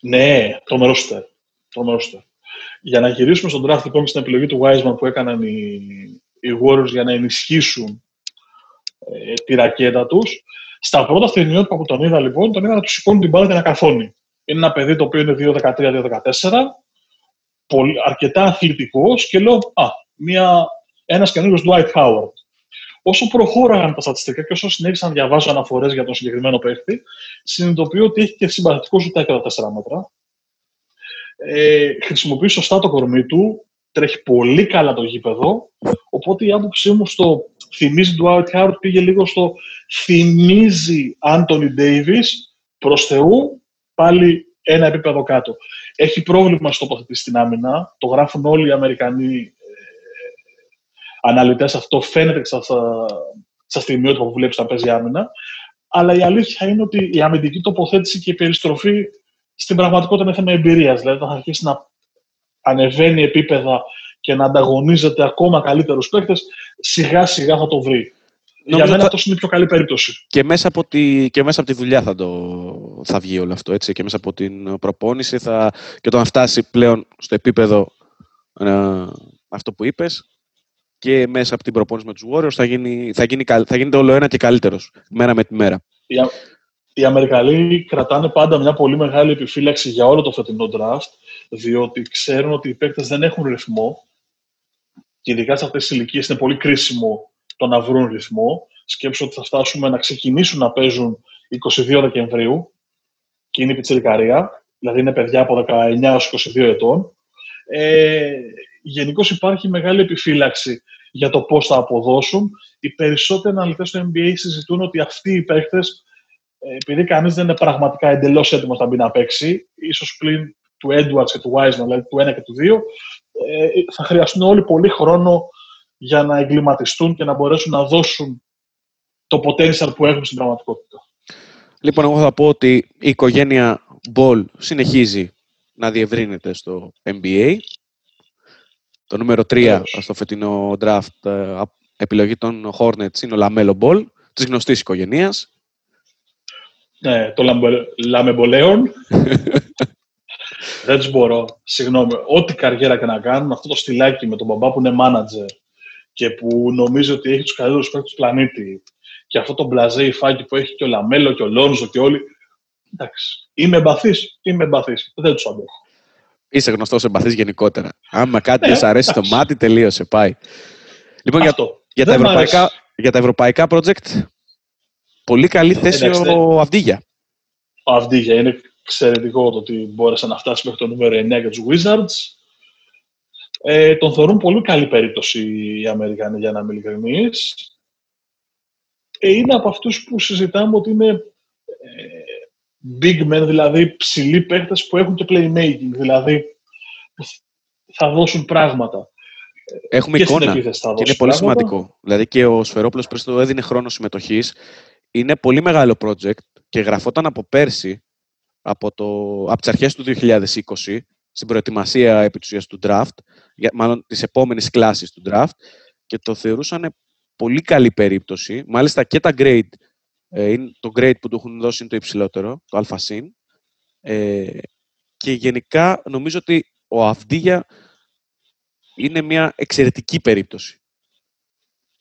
Ναι, το μερόστερ. Το Για να γυρίσουμε στον draft λοιπόν στην επιλογή του Wiseman που έκαναν οι, οι Warriors για να ενισχύσουν ε, τη ρακέτα τους. Στα πρώτα στιγμιότυπα που τον είδα λοιπόν, τον είδα να τους σηκώνει την μπάλα και να καθώνει. Είναι ένα παιδί το οποίο είναι 2-13-2-14, αρκετά αθλητικός και λέω, α, ένας καινούριο Dwight Howard όσο προχώραγαν τα στατιστικά και όσο συνέχισα να διαβάζω αναφορές για τον συγκεκριμένο παίχτη, συνειδητοποιώ ότι έχει και συμπαθητικό ζουτάκι τα 4 μέτρα. Ε, χρησιμοποιεί σωστά το κορμί του, τρέχει πολύ καλά το γήπεδο. Οπότε η άποψή μου στο θυμίζει του Dwight Howard πήγε λίγο στο θυμίζει Anthony Davis προς Θεού πάλι ένα επίπεδο κάτω. Έχει πρόβλημα στο τοποθετήσει στην άμυνα. Το γράφουν όλοι οι Αμερικανοί αναλυτές αυτό φαίνεται στα, στα στιγμιότυπα που βλέπεις όταν παίζει άμυνα. Αλλά η αλήθεια είναι ότι η αμυντική τοποθέτηση και η περιστροφή στην πραγματικότητα είναι θέμα εμπειρίας. Δηλαδή, θα αρχίσει να ανεβαίνει επίπεδα και να ανταγωνίζεται ακόμα καλύτερου παίχτε, σιγά σιγά θα το βρει. Νομίζω Για μένα θα... αυτό είναι η πιο καλή περίπτωση. Και μέσα από τη, και μέσα από τη δουλειά θα, το, θα βγει όλο αυτό. Έτσι, και μέσα από την προπόνηση θα, και όταν φτάσει πλέον στο επίπεδο ε, αυτό που είπες και μέσα από την προπόνηση με τους Warriors θα, γίνει, θα, γίνει, θα γίνεται όλο ένα και καλύτερος μέρα με τη μέρα. Οι, οι Αμερικανοί κρατάνε πάντα μια πολύ μεγάλη επιφύλαξη για όλο το φετινό draft διότι ξέρουν ότι οι παίκτες δεν έχουν ρυθμό και ειδικά σε αυτές τις ηλικίες είναι πολύ κρίσιμο το να βρουν ρυθμό. Σκέψω ότι θα φτάσουμε να ξεκινήσουν να παίζουν 22 Δεκεμβρίου και είναι η πιτσιρικαρία, δηλαδή είναι παιδιά από 19 22 ετών. Ε, Γενικώς υπάρχει μεγάλη επιφύλαξη για το πώς θα αποδώσουν. Οι περισσότεροι αναλυτές του NBA συζητούν ότι αυτοί οι παίχτες, ε, επειδή κανείς δεν είναι πραγματικά εντελώς έτοιμος να μπει να παίξει, ίσως πλην του Edwards και του Wiseman, δηλαδή του 1 και του 2, ε, θα χρειαστούν όλοι πολύ χρόνο για να εγκληματιστούν και να μπορέσουν να δώσουν το potential που έχουν στην πραγματικότητα. Λοιπόν, εγώ θα πω ότι η οικογένεια Ball συνεχίζει να διευρύνεται στο NBA. Το νούμερο 3 στο φετινό draft ε, επιλογή των Hornets είναι ο Λαμέλο Ball, της γνωστής οικογένειας. Ναι, το Λαμεμπολέον. Δεν τους μπορώ. Συγγνώμη. Ό,τι καριέρα και να κάνουν, αυτό το στυλάκι με τον μπαμπά που είναι manager και που νομίζει ότι έχει τους καλύτερους παίκτες του πλανήτη και αυτό το μπλαζέ υφάκι που έχει και ο Λαμέλο και ο Λόνζο και όλοι. Εντάξει. Είμαι εμπαθής. Είμαι εμπαθής. Δεν τους αντέχω. Είσαι γνωστός εμπαθής γενικότερα. Άμα κάτι δεν ναι. αρέσει στο μάτι, τελείωσε. Πάει. Λοιπόν, για, για, τα ευρωπαϊκά, για τα ευρωπαϊκά project, πολύ καλή θέση ο Αβντίγια. Ο Αβντίγια είναι εξαιρετικό το ότι μπόρεσε να φτάσει μέχρι το νούμερο 9 για τους Wizards. Ε, τον θεωρούν πολύ καλή περίπτωση οι Αμερικανοί, για να είμαι ειλικρινής. Ε, είναι από αυτούς που συζητάμε ότι είναι ε, big men, δηλαδή ψηλοί παίχτες που έχουν και playmaking, δηλαδή θα δώσουν πράγματα. Έχουμε και εικόνα και είναι πολύ σημαντικό. Δηλαδή και ο Σφερόπουλος πριν το έδινε χρόνο συμμετοχής. Είναι πολύ μεγάλο project και γραφόταν από πέρσι, από, το, από τις αρχές του 2020, στην προετοιμασία επί του draft, μάλλον της επόμενης κλάσης του draft και το θεωρούσαν πολύ καλή περίπτωση. Μάλιστα και τα grade, ε, το grade που του έχουν δώσει είναι το υψηλότερο, το αλφασίν. Ε, και γενικά νομίζω ότι ο Αυδίγια είναι μια εξαιρετική περίπτωση.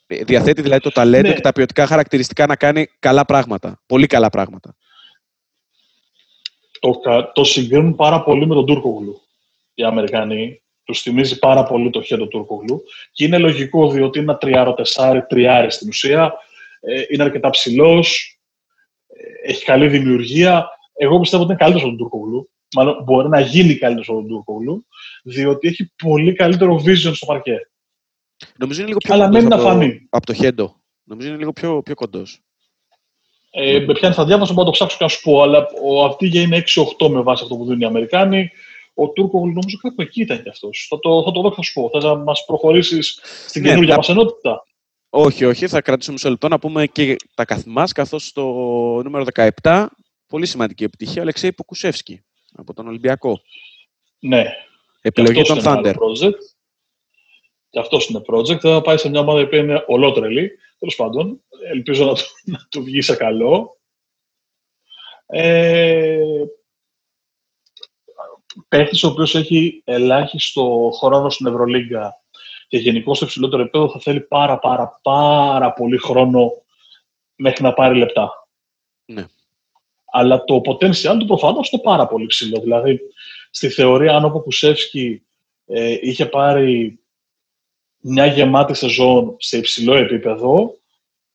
Ε, διαθέτει δηλαδή το ταλέντο ναι. και τα ποιοτικά χαρακτηριστικά να κάνει καλά πράγματα. Πολύ καλά πράγματα. Το, το συγκρίνουν πάρα πολύ με τον Τούρκογλου οι Αμερικανοί. Τους θυμίζει πάρα πολύ το χέρι του Τούρκογλου. Και είναι λογικό διότι είναι ένα τριάρο, τεσσάρι, τριάρι στην ουσία. Ε, είναι αρκετά ψηλός. Ε, έχει καλή δημιουργία. Εγώ πιστεύω ότι είναι καλύτερος από τον Τούρκογλου. Μάλλον μπορεί να γίνει καλύτερος από τον Τούρκογλου, διότι έχει πολύ καλύτερο vision στο παρκέ. Νομίζω είναι λίγο πιο Αλλά μένει να φανεί. Από το Χέντο. Νομίζω είναι λίγο πιο, πιο κοντός. Ε, με πιάνει θα διάβασα, μπορώ να το ψάξω και να σου πω. Αλλά ο Αυτίγια είναι 6-8 με βάση αυτό που δίνουν οι Αμερικάνοι. Ο Τούρκο νομίζω κάπου εκεί ήταν κι αυτός. Θα το, θα το δω και θα σου πω. Θα μας προχωρήσεις στην ναι, καινούργια θα... μας ενότητα; Όχι, όχι. Θα κρατήσουμε μισό λεπτό να πούμε και τα καθημάς, καθώς στο νούμερο 17, πολύ σημαντική επιτυχία, ο Αλεξέη Ποκουσεύσκη από τον Ολυμπιακό. Ναι. Επιλογή των Thunder. Και αυτός είναι project. Θα πάει σε μια ομάδα που είναι ολότρελη. Τέλος πάντων, ελπίζω να του, να του βγει σε καλό. Ε, παίχτης ο οποίος έχει ελάχιστο χρόνο στην Ευρωλίγκα και γενικώ στο υψηλότερο επίπεδο θα θέλει πάρα πάρα πάρα πολύ χρόνο μέχρι να πάρει λεπτά. Ναι. Αλλά το potential του προφανώς είναι πάρα πολύ ψηλό. Δηλαδή, στη θεωρία, αν ο Ποκουσεύσκι ε, είχε πάρει μια γεμάτη σεζόν σε υψηλό επίπεδο,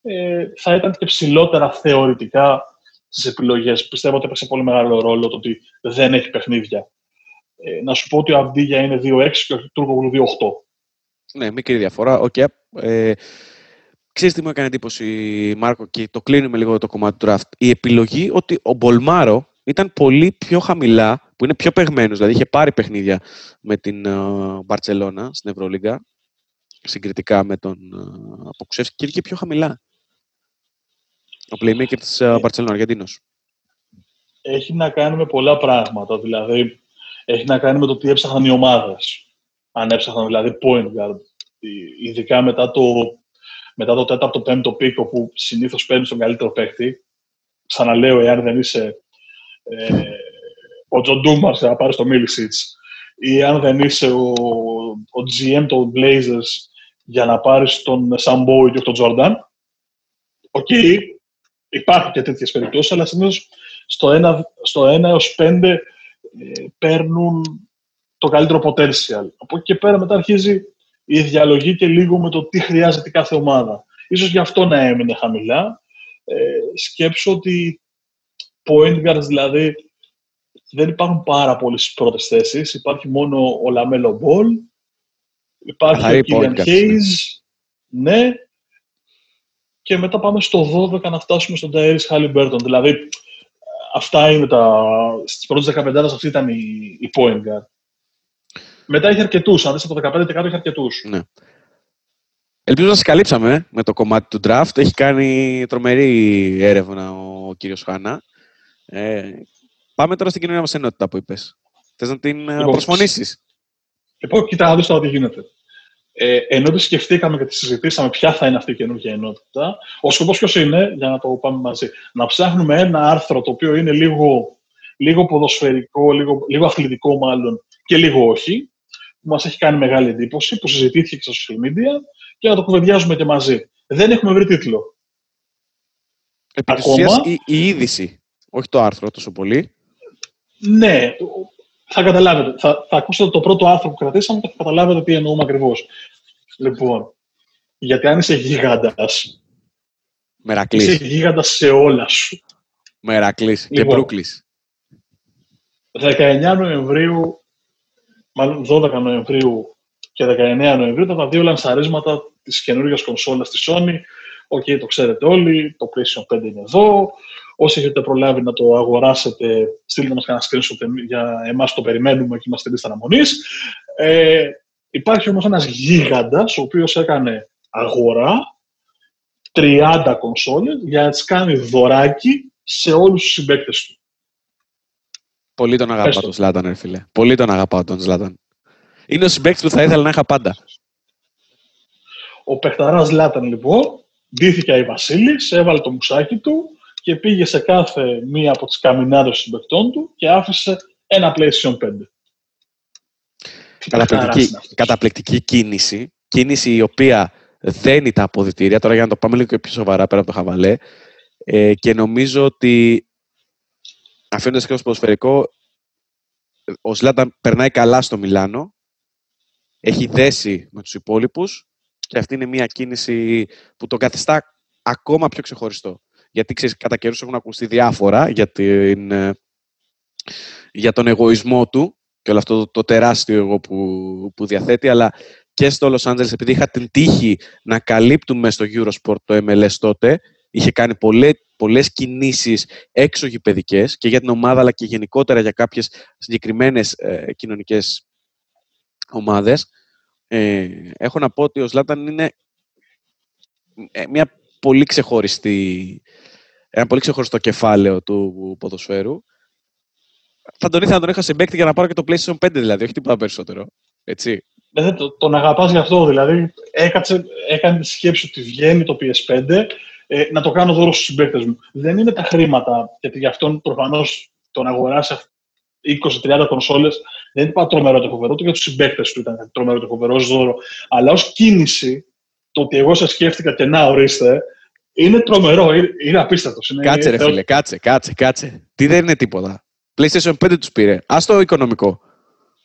ε, θα ήταν και ψηλότερα θεωρητικά στις επιλογές. Πιστεύω ότι έπαιξε πολύ μεγάλο ρόλο το ότι δεν έχει παιχνίδια. Ε, να σου πω ότι ο Αβντίγια είναι 2-6 και ο Τούρκογλου 2-8. Ναι, μικρή διαφορά. Okay. Ε, ξέρεις τι μου έκανε εντύπωση, Μάρκο, και το κλείνουμε λίγο το κομμάτι του draft. Η επιλογή ότι ο Μπολμάρο ήταν πολύ πιο χαμηλά, που είναι πιο παιγμένος, δηλαδή είχε πάρει παιχνίδια με την Μπαρτσελώνα στην Ευρωλίγκα, συγκριτικά με τον uh, και είχε πιο χαμηλά. Ο playmaker της Μπαρτσελώνα, Αργεντίνος. Έχει να κάνει με πολλά πράγματα. Δηλαδή, έχει να κάνει με το τι έψαχναν οι ομάδες. αν έψαχναν δηλαδή point guard. Ειδικά μετά το, μετά το τέταρτο, πέμπτο πίκο που συνήθως παίρνει τον καλύτερο παίκτη. Ξαναλέω, εάν δεν είσαι ε, ο Τζο Ντούμαρς να πάρεις το Μίλισιτς, ή αν δεν είσαι ο, ο GM των Blazers για να πάρεις τον Σαμπό ή τον Τζόρνταν. Ok, okay, υπάρχουν και τέτοιες περιπτώσεις, αλλά συνήθως στο 1, στο 1 έως 5 ε, παίρνουν το καλύτερο potential. Από εκεί και πέρα μετά αρχίζει η διαλογή και λίγο με το τι χρειάζεται κάθε ομάδα. Ίσως γι' αυτό να έμεινε χαμηλά. Ε, σκέψου ότι point guards δηλαδή δεν υπάρχουν πάρα πολλοί στις πρώτες θέσεις. Υπάρχει μόνο ο Λαμέλο Μπολ. Υπάρχει ο Κίλιαν Hayes. Ναι. Και μετά πάμε στο 12 να φτάσουμε στον Ταϊρίς Χάλιμπερτον. Δηλαδή, αυτά είναι τα. Στις πρώτες 15 αυτή ήταν η, η point guard. Μετά έχει αρκετούς. Αν δει από το 15 έχει αρκετούς. Ναι. Ελπίζω να σας καλύψαμε ε, με το κομμάτι του draft. Έχει κάνει τρομερή έρευνα ο κύριος Χάνα. Ε, πάμε τώρα στην κοινωνία μας ενότητα που είπες. Θες να την ε, λοιπόν, προσφωνήσει. Λοιπόν, κοίτα, να δεις τώρα τι γίνεται. Ε, ενώ τη σκεφτήκαμε και τη συζητήσαμε ποια θα είναι αυτή η καινούργια ενότητα, ο σκοπός ποιος είναι, για να το πάμε μαζί, να ψάχνουμε ένα άρθρο το οποίο είναι λίγο, λίγο ποδοσφαιρικό, λίγο, λίγο αθλητικό μάλλον και λίγο όχι, που μας έχει κάνει μεγάλη εντύπωση, που συζητήθηκε και στα social media και να το κουβεντιάζουμε και μαζί. Δεν έχουμε βρει τίτλο. Επί Ακόμα, η, η είδηση, όχι το άρθρο τόσο πολύ. Ναι, θα καταλάβετε. Θα, θα ακούσετε το πρώτο άρθρο που κρατήσαμε και θα καταλάβετε τι εννοούμε ακριβώς. Λοιπόν, γιατί αν είσαι γίγαντα. Μερακλής. Είσαι γίγαντα σε όλα σου. Μερακλής και λοιπόν, Μπρούκλης. 19 Νοεμβρίου μάλλον 12 Νοεμβρίου και 19 Νοεμβρίου, ήταν τα δύο λανσαρίσματα της καινούργιας κονσόλας της Sony. OK, okay, το ξέρετε όλοι, το PlayStation 5 είναι εδώ. Όσοι έχετε προλάβει να το αγοράσετε, στείλτε μας κανένα screenshot για εμάς το περιμένουμε και είμαστε λίστα αναμονής. Ε, υπάρχει όμως ένας γίγαντας, ο οποίος έκανε αγορά 30 κονσόλες για να τις κάνει δωράκι σε όλους τους συμπαίκτες του. Πολύ τον αγαπάω τον Ζλάταν, ρε φίλε. Πολύ τον αγαπάω τον Ζλάταν. Είναι ο συμπέκτη που θα ήθελα να είχα πάντα. Ο παιχταράς Ζλάταν, λοιπόν, ντύθηκε η Βασίλης, έβαλε το μουσάκι του και πήγε σε κάθε μία από τις καμινάδες των συμπεκτών του και άφησε ένα PlayStation 5. Καταπληκτική, καταπληκτική κίνηση. Κίνηση η οποία δένει τα αποδητήρια. Τώρα για να το πάμε λίγο πιο σοβαρά πέρα από το χαβαλέ. Ε, και νομίζω ότι αφήνοντας και ω ποδοσφαιρικό, ο Σλάταν περνάει καλά στο Μιλάνο. Έχει δέσει με τους υπόλοιπους και αυτή είναι μια κίνηση που τον καθιστά ακόμα πιο ξεχωριστό. Γιατί ξέρεις, κατά καιρούς έχουν ακουστεί διάφορα για, την, ε, για τον εγωισμό του και όλο αυτό το, τεράστιο εγώ που, που διαθέτει, αλλά και στο Los Angeles, επειδή είχα την τύχη να καλύπτουμε στο Eurosport το MLS τότε, είχε κάνει πολλές, πολλές κινήσεις έξω γηπαιδικές και για την ομάδα αλλά και γενικότερα για κάποιες συγκεκριμένες ε, κοινωνικές ομάδες. Ε, έχω να πω ότι ο Ζλάταν είναι ε, μια πολύ ξεχωριστή, ένα πολύ ξεχωριστό κεφάλαιο του ποδοσφαίρου. Θα τον ήθελα να τον είχα σε για να πάρω και το PlayStation 5 δηλαδή, όχι τίποτα περισσότερο. Έτσι. Δεν, τον αγαπάς γι' αυτό, δηλαδή έκατσε, έκανε τη σκέψη ότι βγαίνει το PS5 ες, να το κάνω δώρο στους συμπαίκτες μου. Δεν είναι τα χρήματα, γιατί γι' αυτόν προφανώς τον αγοράσει 20-30 κονσόλες δεν είναι τρομερό το φοβερό, το για τους συμπαίκτες του ήταν τρομερό το φοβερό δώρο. Αλλά ως κίνηση, το ότι εγώ σα σκέφτηκα και να ορίστε, είναι τρομερό, είναι, είναι απίστευτος. Κάτσε, ρε φίλε, κάτσε, κάτσε, κάτσε. Τι δεν είναι τίποτα. PlayStation 5 τους πήρε. Α το οικονομικό.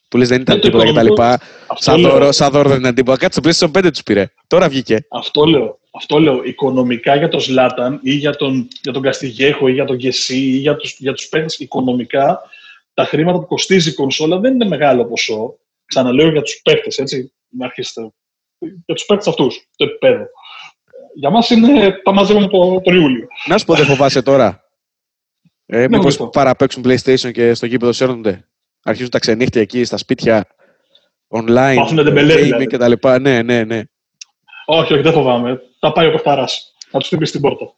Που λες δεν ήταν τίποτα κτλ. Σαν δώρο δεν ήταν τίποτα. Κάτσε, το PlayStation 5 τους πήρε. Τώρα βγήκε. Αυτό λέω αυτό λέω, οικονομικά για τον Σλάταν ή για τον, για τον Καστιγέχο ή για τον Γκεσί ή για τους, για τους παίκτες οικονομικά, τα χρήματα που κοστίζει η κονσόλα δεν είναι μεγάλο ποσό. Ξαναλέω για τους παίκτες, έτσι, να αρχίσετε. Για τους παίκτες αυτούς, το επίπεδο. Για μας είναι, τα μαζεύουμε το, τον Ιούλιο. Να σου πω, δεν φοβάσαι τώρα. Ε, ναι, μήπως παραπέξουν PlayStation και στο γήπεδο σέρνονται. Αρχίζουν τα ξενύχτια εκεί στα σπίτια online, gaming δηλαδή. και τα λοιπά. Ναι, ναι, ναι. Όχι, όχι, δεν φοβάμαι. Θα πάει ο Πεχταρά. Θα τους χτυπήσει την πόρτα.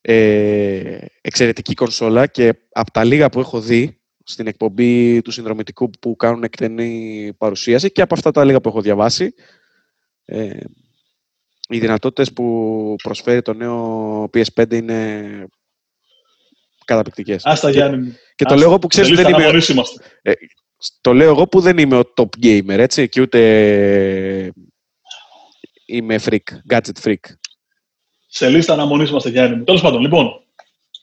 Ε, εξαιρετική κονσόλα και από τα λίγα που έχω δει στην εκπομπή του συνδρομητικού που κάνουν εκτενή παρουσίαση και από αυτά τα λίγα που έχω διαβάσει. Ε, οι δυνατότητες που προσφέρει το νέο PS5 είναι καταπληκτικές. Άστα Γιάννη Και το λέω εγώ που ξέρεις δεν είμαι... Ε, το λέω εγώ που δεν είμαι ο top gamer, έτσι, και ούτε είμαι freak, gadget freak. Σε λίστα αναμονής είμαστε, Γιάννη. Τέλος πάντων, λοιπόν,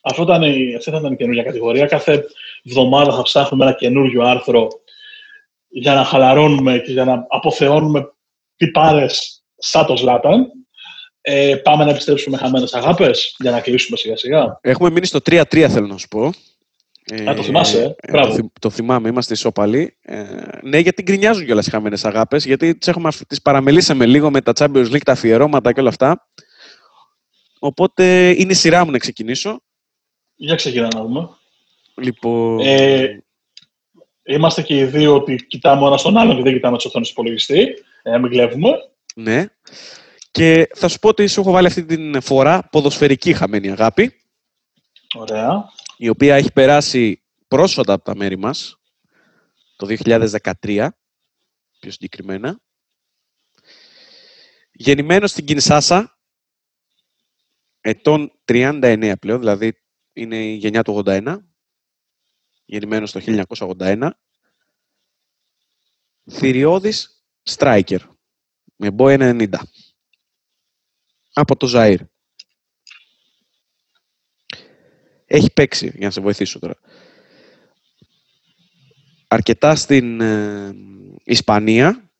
αυτό ήταν, αυτή ήταν η καινούργια κατηγορία. Κάθε εβδομάδα θα ψάχνουμε ένα καινούριο άρθρο για να χαλαρώνουμε και για να αποθεώνουμε τι πάρε σαν το Ζλάταν. Ε, πάμε να επιστρέψουμε χαμένες αγάπες για να κλείσουμε σιγά σιγά. Έχουμε μείνει στο 3-3, θέλω να σου πω. Α, το θυμάσαι, ε; ε το, το, θυμάμαι, είμαστε ισόπαλοι. Ε, ναι, γιατί γκρινιάζουν κιόλας οι χαμένες αγάπες, γιατί τις τις παραμελήσαμε λίγο με τα Champions League, τα αφιερώματα και όλα αυτά. Οπότε είναι η σειρά μου να ξεκινήσω. Για ξεκινά να δούμε. Λοιπόν... Ε, είμαστε και οι δύο ότι κοιτάμε ένας στον άλλον και δεν κοιτάμε τι οθόνες του υπολογιστή. Ε, μην κλέβουμε. Ναι. Και θα σου πω ότι σου έχω βάλει αυτή την φορά ποδοσφαιρική χαμένη αγάπη. Ωραία. Η οποία έχει περάσει πρόσφατα από τα μέρη μας, το 2013, πιο συγκεκριμένα. Γεννημένος στην Κινσάσα, ετών 39 πλέον, δηλαδή είναι η γενιά του 81, γεννημένος το 1981. Θηριώδης striker, με μπόι 90. Από το Ζαΐρ. Έχει παίξει, για να σε βοηθήσω τώρα. Αρκετά στην ε, Ισπανία,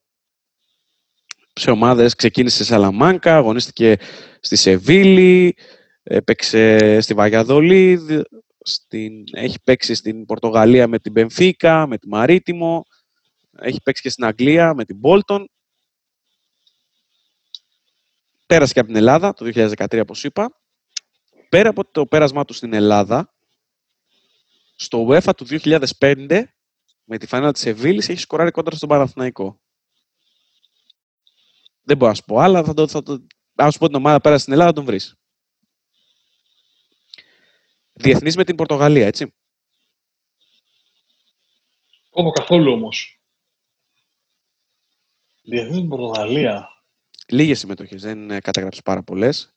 σε ομάδες ξεκίνησε σε Σαλαμάνκα, αγωνίστηκε στη Σεβίλη, Έπαιξε στη Βαγιαδολίδ, στην, έχει παίξει στην Πορτογαλία με την Μπενφίκα, με τη Μαρίτιμο, έχει παίξει και στην Αγγλία με την Μπόλτον. Πέρασε και από την Ελλάδα το 2013, όπως είπα. Πέρα από το πέρασμά του στην Ελλάδα, στο UEFA του 2005, με τη φανέλα της Σεβίλης, έχει σκοράρει κόντρα στον Παναθηναϊκό. Δεν μπορώ να σου πω άλλα, θα το, θα το, αν σου πω την ομάδα πέρασε στην Ελλάδα, θα τον βρεις. Διεθνής με την Πορτογαλία, έτσι. Όχι καθόλου όμως. Διεθνής με την Πορτογαλία. Λίγες συμμετοχές, δεν καταγράψεις πάρα πολλές.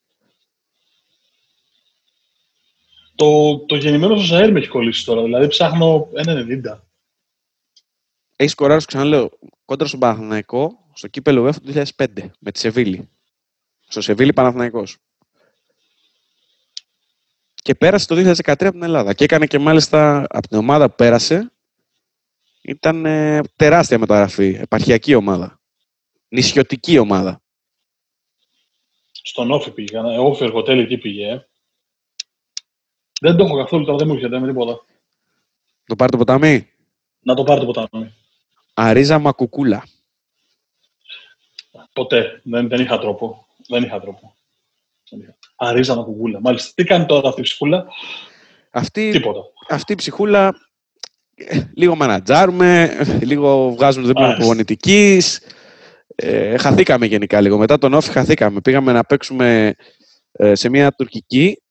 Το, το γεννημένο στο Ζαέρ με έχει κολλήσει τώρα, δηλαδή ψάχνω 1,90. Έχεις κοράρει, ξαναλέω, κόντρα στον Παναθηναϊκό στο κύπελο UEFA του 2005 με τη Σεβίλη. Στο Σεβίλη Παναθηναϊκός και πέρασε το 2013 από την Ελλάδα. Και έκανε και μάλιστα από την ομάδα που πέρασε, ήταν ε, τεράστια μεταγραφή, επαρχιακή ομάδα. Νησιωτική ομάδα. Στον Όφη πήγε, Όφη Εργοτέλη εκεί πήγε. Ε. Δεν το έχω καθόλου τώρα, δεν μου έρχεται με τίποτα. Το πάρει το ποτάμι; Να το πάρει το ποτάμι. Αρίζα Μακουκούλα. Ποτέ. Δεν, δεν είχα τρόπο. Δεν είχα τρόπο. Αρίζα να κουκούλα. Μάλιστα. Τι κάνει τώρα αυτή η ψυχούλα; Αυτή, Τίποτα. Αυτή η ψυχούλα λίγο μανατζάρουμε, λίγο βγάζουμε δίπλα προπονητική. Ε, χαθήκαμε γενικά λίγο. Μετά τον Όφη χαθήκαμε. Πήγαμε να παίξουμε ε, σε μια τουρκική.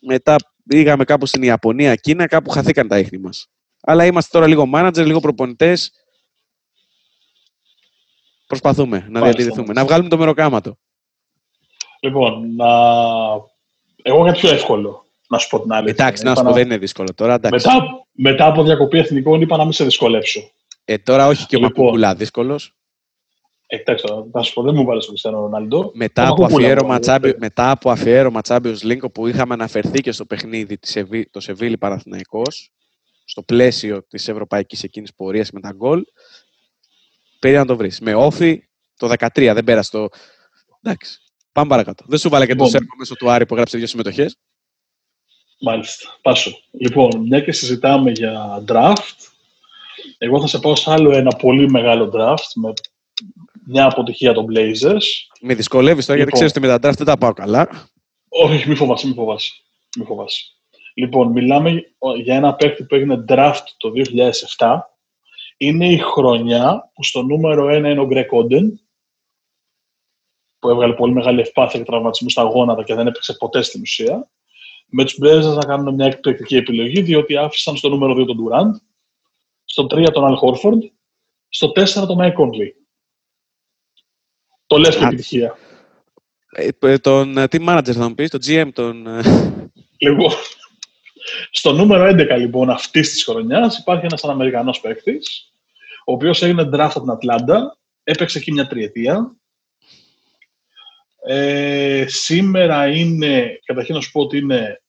Μετά πήγαμε κάπου στην Ιαπωνία, Κίνα, κάπου χαθήκαν τα ίχνη μας. Αλλά είμαστε τώρα λίγο μάνατζερ, λίγο προπονητές. Προσπαθούμε να διατηρηθούμε, να βγάλουμε το μεροκάματο. Λοιπόν, να... εγώ είχα πιο εύκολο, να σου πω την άλλη. Εντάξει, να σου πω, δεν είναι δύσκολο τώρα. Μετά, μετά από διακοπή εθνικών είπα να μην σε δυσκολέψω. Ε, τώρα όχι και ο λοιπόν, Μακουκουλά δύσκολος. Ε, εντάξει, να σου πω, δεν μου βάλε τον Χριστιανό Ρονάλντο. Μετά, από αφιέρωμα, τσάμπι, μετά από αφιέρωμα Champions League, που είχαμε αναφερθεί και στο παιχνίδι το Σεβίλη Παναθηναϊκός, στο πλαίσιο της ευρωπαϊκής εκείνης πορείας με τα γκολ, πήρε να το βρεις. Με όφη το 13, δεν πέρασε το. Εντάξει. Πάμε παρακάτω. Δεν σου βάλε και το Σέρκο μέσω του Άρη που έγραψε δύο συμμετοχές. Μάλιστα. Πάσο. Λοιπόν, μια και συζητάμε για draft, εγώ θα σε πάω σε άλλο ένα πολύ μεγάλο draft με μια αποτυχία των Blazers. Με δυσκολεύεις τώρα, γιατί λοιπόν. ξέρεις ότι με τα draft δεν τα πάω καλά. Όχι, μη φοβάσαι, μη φοβάσαι. Μη φοβάσαι. Λοιπόν, μιλάμε για ένα παίκτη που έγινε draft το 2007. Είναι η χρονιά που στο νούμερο 1 είναι ο Greg Oden, που έβγαλε πολύ μεγάλη ευπάθεια και τραυματισμούς στα γόνατα και δεν έπαιξε ποτέ στην ουσία. με τους Blazers να κάνουν μια εκπληκτική επιλογή, διότι άφησαν στο νούμερο 2 τον Durant, στο 3 τον Al Horford, στο 4 τον Mike Conley. Το λες και επιτυχία. Ε, ε, τον ε, team manager θα μου πεις, τον GM, τον... Λοιπόν, στο νούμερο 11 λοιπόν αυτής της χρονιάς υπάρχει ένας Αμερικανός παίκτης, ο οποίος έγινε draft από την Ατλάντα, έπαιξε εκεί μια τριετία. Ε, σήμερα είναι, καταρχήν να σου πω ότι είναι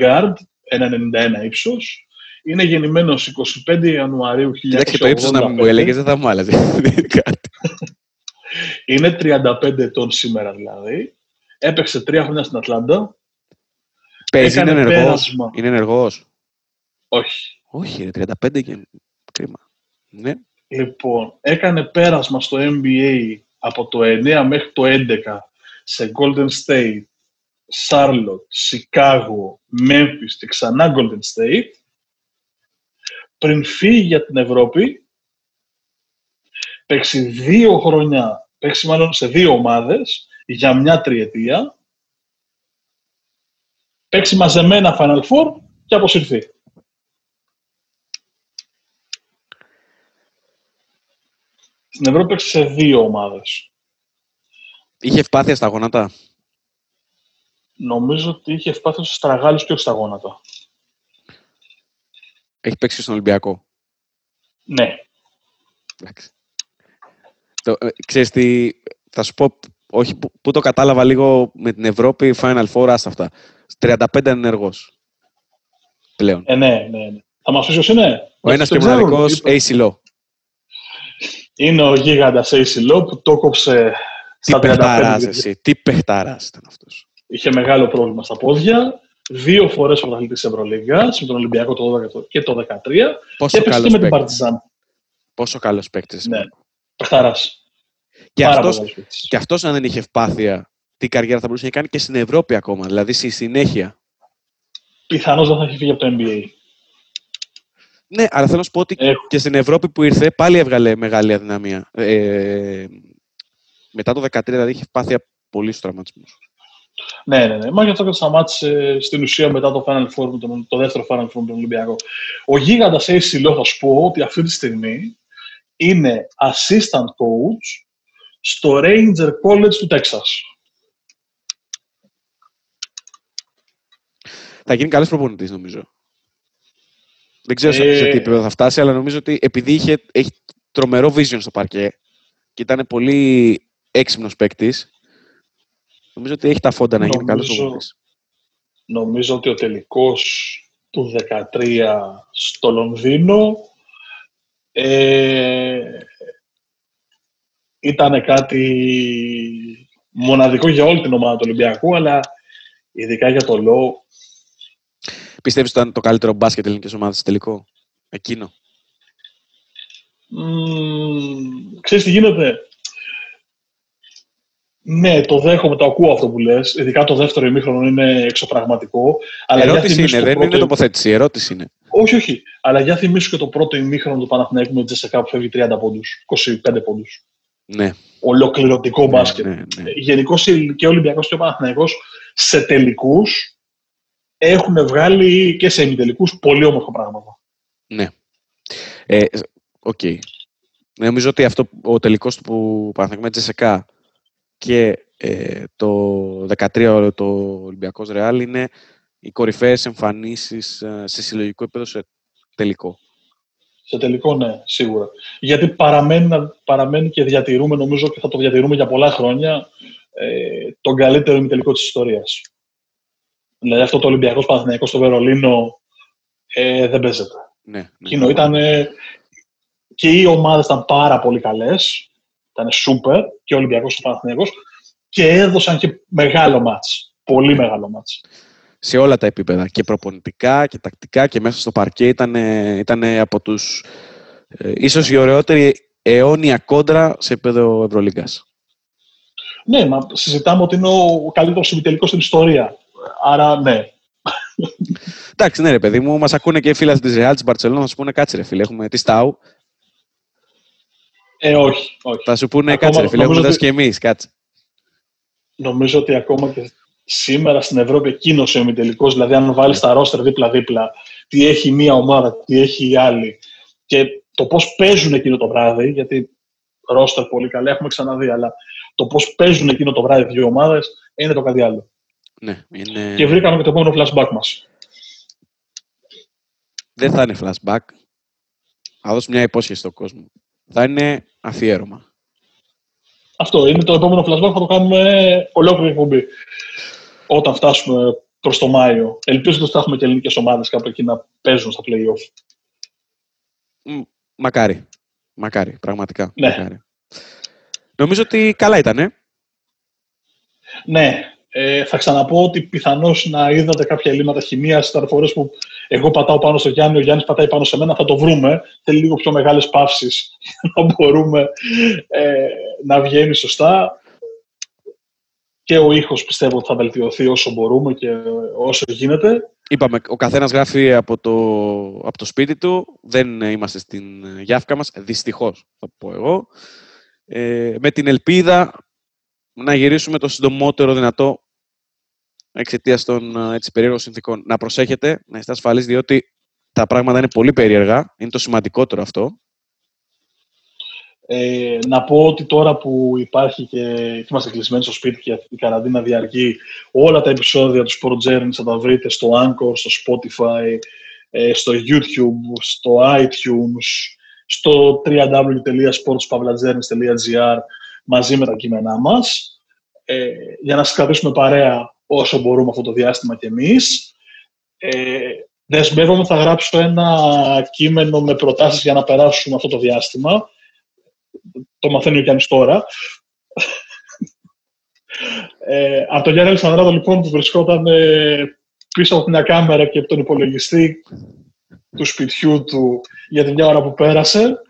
guard, 1,91 ύψος. Είναι γεννημένος 25 Ιανουαρίου 1985. Κοιτάξτε το ύψος να μου έλεγες, δεν θα μου άλλαζε. είναι 35 ετών σήμερα δηλαδή. Έπαιξε τρία χρόνια στην Ατλάντα. Παίζει, είναι ενεργός. Είναι ενεργός. Όχι. Όχι, 35 και κρίμα. Ναι. Λοιπόν, έκανε πέρασμα στο NBA από το 9 μέχρι το 11 σε Golden State, Charlotte, Chicago, Memphis και ξανά Golden State. Πριν φύγει για την Ευρώπη, παίξει δύο χρόνια, παίξει μάλλον σε δύο ομάδες για μια τριετία παίξει μαζεμένα Final Four και αποσυρθεί. Στην Ευρώπη παίξει σε δύο ομάδες. Είχε ευπάθεια στα γόνατα; Νομίζω ότι είχε ευπάθεια στους στραγάλους και όχι στα γόνατα. Έχει παίξει στον Ολυμπιακό; Ναι. Εντάξει. Το, ε, ξέρεις τι, θα σου πω, όχι, που, το κατάλαβα λίγο με την Ευρώπη, Final Four, άστα αυτά. 35 ενεργός. Πλέον. Ε, ναι, ναι, ναι. Θα μας πει ποιο είναι. Ο ένας και μοναδικός AC Low. Είναι ο γίγαντας AC Low που το κόψε τι παιχταράς εσύ, τι παιχταράς ήταν αυτός. Είχε μεγάλο πρόβλημα στα πόδια, δύο φορές πρωταθλητής της Ευρωλίγας, με τον Ολυμπιακό το 12 και το 2013 Πόσο και έπαιξε και με την Παρτιζάν. Πόσο καλός παίκτης. Ναι, παιχταράς. Και αυτός, και αυτός αν δεν είχε ευπάθεια τι καριέρα θα μπορούσε να κάνει και στην Ευρώπη ακόμα, δηλαδή στη συνέχεια. Πιθανώς δεν θα έχει φύγει από το NBA. Ναι, αλλά θέλω να σου πω ότι Έχω. και στην Ευρώπη που ήρθε πάλι έβγαλε μεγάλη αδυναμία. Ε, μετά το 2013 δηλαδή είχε πάθει πολύ στους τραυματισμούς. Ναι, ναι, ναι. Μα γι' αυτό και σταμάτησε στην ουσία μετά το Final Four, τον, το δεύτερο Final Four με τον Ολυμπιακό. Ο γίγαντας AC θα σου πω ότι αυτή τη στιγμή είναι assistant coach στο Ranger College του Τέξας. θα γίνει καλός προπονητής, νομίζω. Δεν ξέρω ε... σε τι επίπεδο θα φτάσει, αλλά νομίζω ότι επειδή είχε, έχει τρομερό vision στο παρκέ και ήταν πολύ έξυπνος παίκτης, νομίζω ότι έχει τα φόντα να γίνει καλός προπονητής. Νομίζω ότι ο τελικός του 2013 στο Λονδίνο ε, ήταν κάτι μοναδικό για όλη την ομάδα του Ολυμπιακού, αλλά ειδικά για το ΛΟ Πιστεύεις ότι ήταν το καλύτερο μπάσκετ ελληνικής ομάδας τελικό, εκείνο; Mm, ξέρεις τι γίνεται; Ναι, το δέχομαι, το ακούω αυτό που λες. Ειδικά το δεύτερο ημίχρονο είναι εξωπραγματικό. Αλλά ερώτηση είναι, δεν πρώτο... είναι τοποθέτηση. Ερώτηση είναι. Όχι, όχι. Αλλά για θυμίσου και το πρώτο ημίχρονο του Παναθηναϊκού με Τζεσεκά που φεύγει 30 πόντους, 25 πόντους. Ναι. Ολοκληρωτικό ναι, μπάσκετ. Ναι, ναι. Γενικώς και ο Ολυμπιακός και ο Παναθηναϊκός σε τελικούς έχουν βγάλει και σε ημιτελικούς πολύ όμορφα πράγματα. Ναι. Ε, OK. Okay. Νομίζω ότι αυτό ο τελικός του που Παναθηναϊκό με ΤΣΣΚΑ και ε, το 13 το Ολυμπιακός Ρεάλ είναι οι κορυφαίες εμφανίσεις ε, σε συλλογικό επίπεδο σε τελικό. Σε τελικό, ναι, σίγουρα. Γιατί παραμένει, παραμένει και διατηρούμε, νομίζω και θα το διατηρούμε για πολλά χρόνια, ε, τον καλύτερο ημιτελικό της ιστορίας. Δηλαδή αυτό το Ολυμπιακός Παναθηναϊκός στο Βερολίνο ε, δεν παίζεται. Ναι, ναι. Εκείνο ήταν. και οι ομάδες ήταν πάρα πολύ καλές. Ήταν σούπερ και ο Ολυμπιακός και ο Παναθηναϊκός και έδωσαν και μεγάλο μάτς. Πολύ μεγάλο μάτς. Σε όλα τα επίπεδα. Και προπονητικά και τακτικά και μέσα στο παρκέ ήταν, ήταν από τους ε, ίσως η ωραιότερη αιώνια κόντρα σε επίπεδο Ευρωλίγκας. Ναι, μα συζητάμε ότι είναι ο καλύτερος συμμετελικό στην ιστορία. Άρα, ναι. Εντάξει, ναι, ρε παιδί μου, μας ακούνε και οι φίλοι τη Real της Μπαρσελόνα, θα σου πούνε κάτσε, ρε φίλε. Έχουμε τη Στάου. Ε, όχι, όχι. Θα σου πούνε ακόμα, κάτσε, ρε φίλε. Έχουμε δώσει και εμείς, κάτσε. Νομίζω ότι ακόμα και σήμερα στην Ευρώπη εκείνος ο ημιτελικός, δηλαδή αν βάλεις τα ρόστερ δίπλα-δίπλα, τι έχει μία ομάδα, τι έχει η άλλη και το πώς παίζουν εκείνο το βράδυ, γιατί ρόστερ πολύ καλά έχουμε ξαναδεί, αλλά το πώς παίζουν εκείνο το βράδυ δύο ομάδες είναι το κάτι άλλο. Ναι, είναι... Και βρήκαμε και το επόμενο flashback μας. Δεν θα είναι flashback. Θα δώσω μια υπόσχεση στον κόσμο. Θα είναι αφιέρωμα. Αυτό είναι το επόμενο flashback. Θα το κάνουμε ολόκληρη εκπομπή. Όταν φτάσουμε προς το Μάιο. Ελπίζω ότι θα έχουμε και ελληνικές ομάδες κάπου εκεί να παίζουν στα playoff. Μακάρι. Μακάρι, πραγματικά. Ναι. Μακάρι. Νομίζω ότι καλά ήταν. Ναι, ε, θα ξαναπώ ότι πιθανώς να είδατε κάποια ελλείμματα χημίας ήταν φορέ που εγώ πατάω πάνω στο Γιάννη, ο Γιάννης πατάει πάνω σε μένα. Θα το βρούμε. Θέλει λίγο πιο μεγάλες παύσεις να μπορούμε ε, να βγαίνει σωστά. Και ο ήχος πιστεύω ότι θα βελτιωθεί όσο μπορούμε και όσο γίνεται. Είπαμε, ο καθένας γράφει από το, από το σπίτι του. Δεν είμαστε στην γιάφκα μας. Δυστυχώς, θα πω εγώ. Ε, με την ελπίδα να γυρίσουμε το συντομότερο δυνατό εξαιτίας των ε, έτσι, περίεργων συνθήκων. Να προσέχετε, να είστε ασφαλείς, διότι τα πράγματα είναι πολύ περίεργα. Είναι το σημαντικότερο αυτό. Ε, να πω ότι τώρα που υπάρχει και είμαστε κλεισμένοι στο σπίτι και η καραντίνα διαρκεί, όλα τα επεισόδια του Sport Journey θα τα βρείτε στο Anchor, στο Spotify, ε, στο YouTube, στο iTunes, στο www.sportspavlajourneys.gr μαζί με τα κείμενά μας ε, για να σας κρατήσουμε παρέα όσο μπορούμε αυτό το διάστημα κι εμείς. Ε, δεσμεύομαι θα γράψω ένα κείμενο με προτάσεις για να περάσουμε αυτό το διάστημα. Το μαθαίνει ο Γιάννης τώρα. Ε, από τον Γιάννη Αλεξανδράδο λοιπόν που βρισκόταν ε, πίσω από μια κάμερα και από τον υπολογιστή του σπιτιού του για την μια ώρα που πέρασε.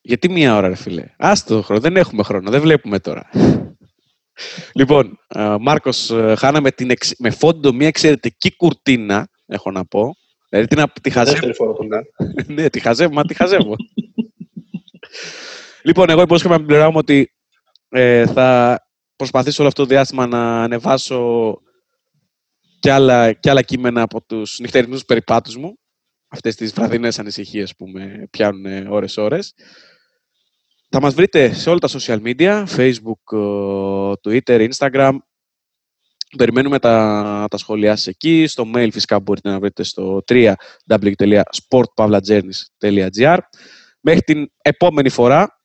Γιατί μία ώρα, ρε φίλε; Άστο χρόνο, δεν έχουμε χρόνο, δεν βλέπουμε τώρα. λοιπόν, Μάρκος, χάναμε με, την με φόντο μια εξαιρετική κουρτίνα, έχω να πω. Δηλαδή την, τη χαζεύω. ναι, τη χαζεύω, μα τη χαζεύω. Λοιπόν, εγώ υπόσχομαι να την μου ότι ε, θα προσπαθήσω όλο αυτό το διάστημα να ανεβάσω και άλλα, και άλλα κείμενα από τους νυχτερινούς περιπάτους μου. Αυτές τις βραδινές ανησυχίες που με πιάνουν ώρες-ώρες. Θα μας βρείτε σε όλα τα social media, facebook, twitter, instagram. Περιμένουμε τα, τα σχόλιά σας εκεί. Στο mail φυσικά μπορείτε να βρείτε στο www.sportpavlajourneys.gr Μέχρι την επόμενη φορά.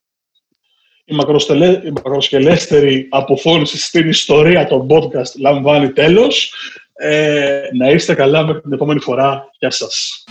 Η, η μακροσκελέστερη αποφώνηση στην ιστορία των podcast λαμβάνει τέλος. Ε, να είστε καλά μέχρι την επόμενη φορά. Γεια σας.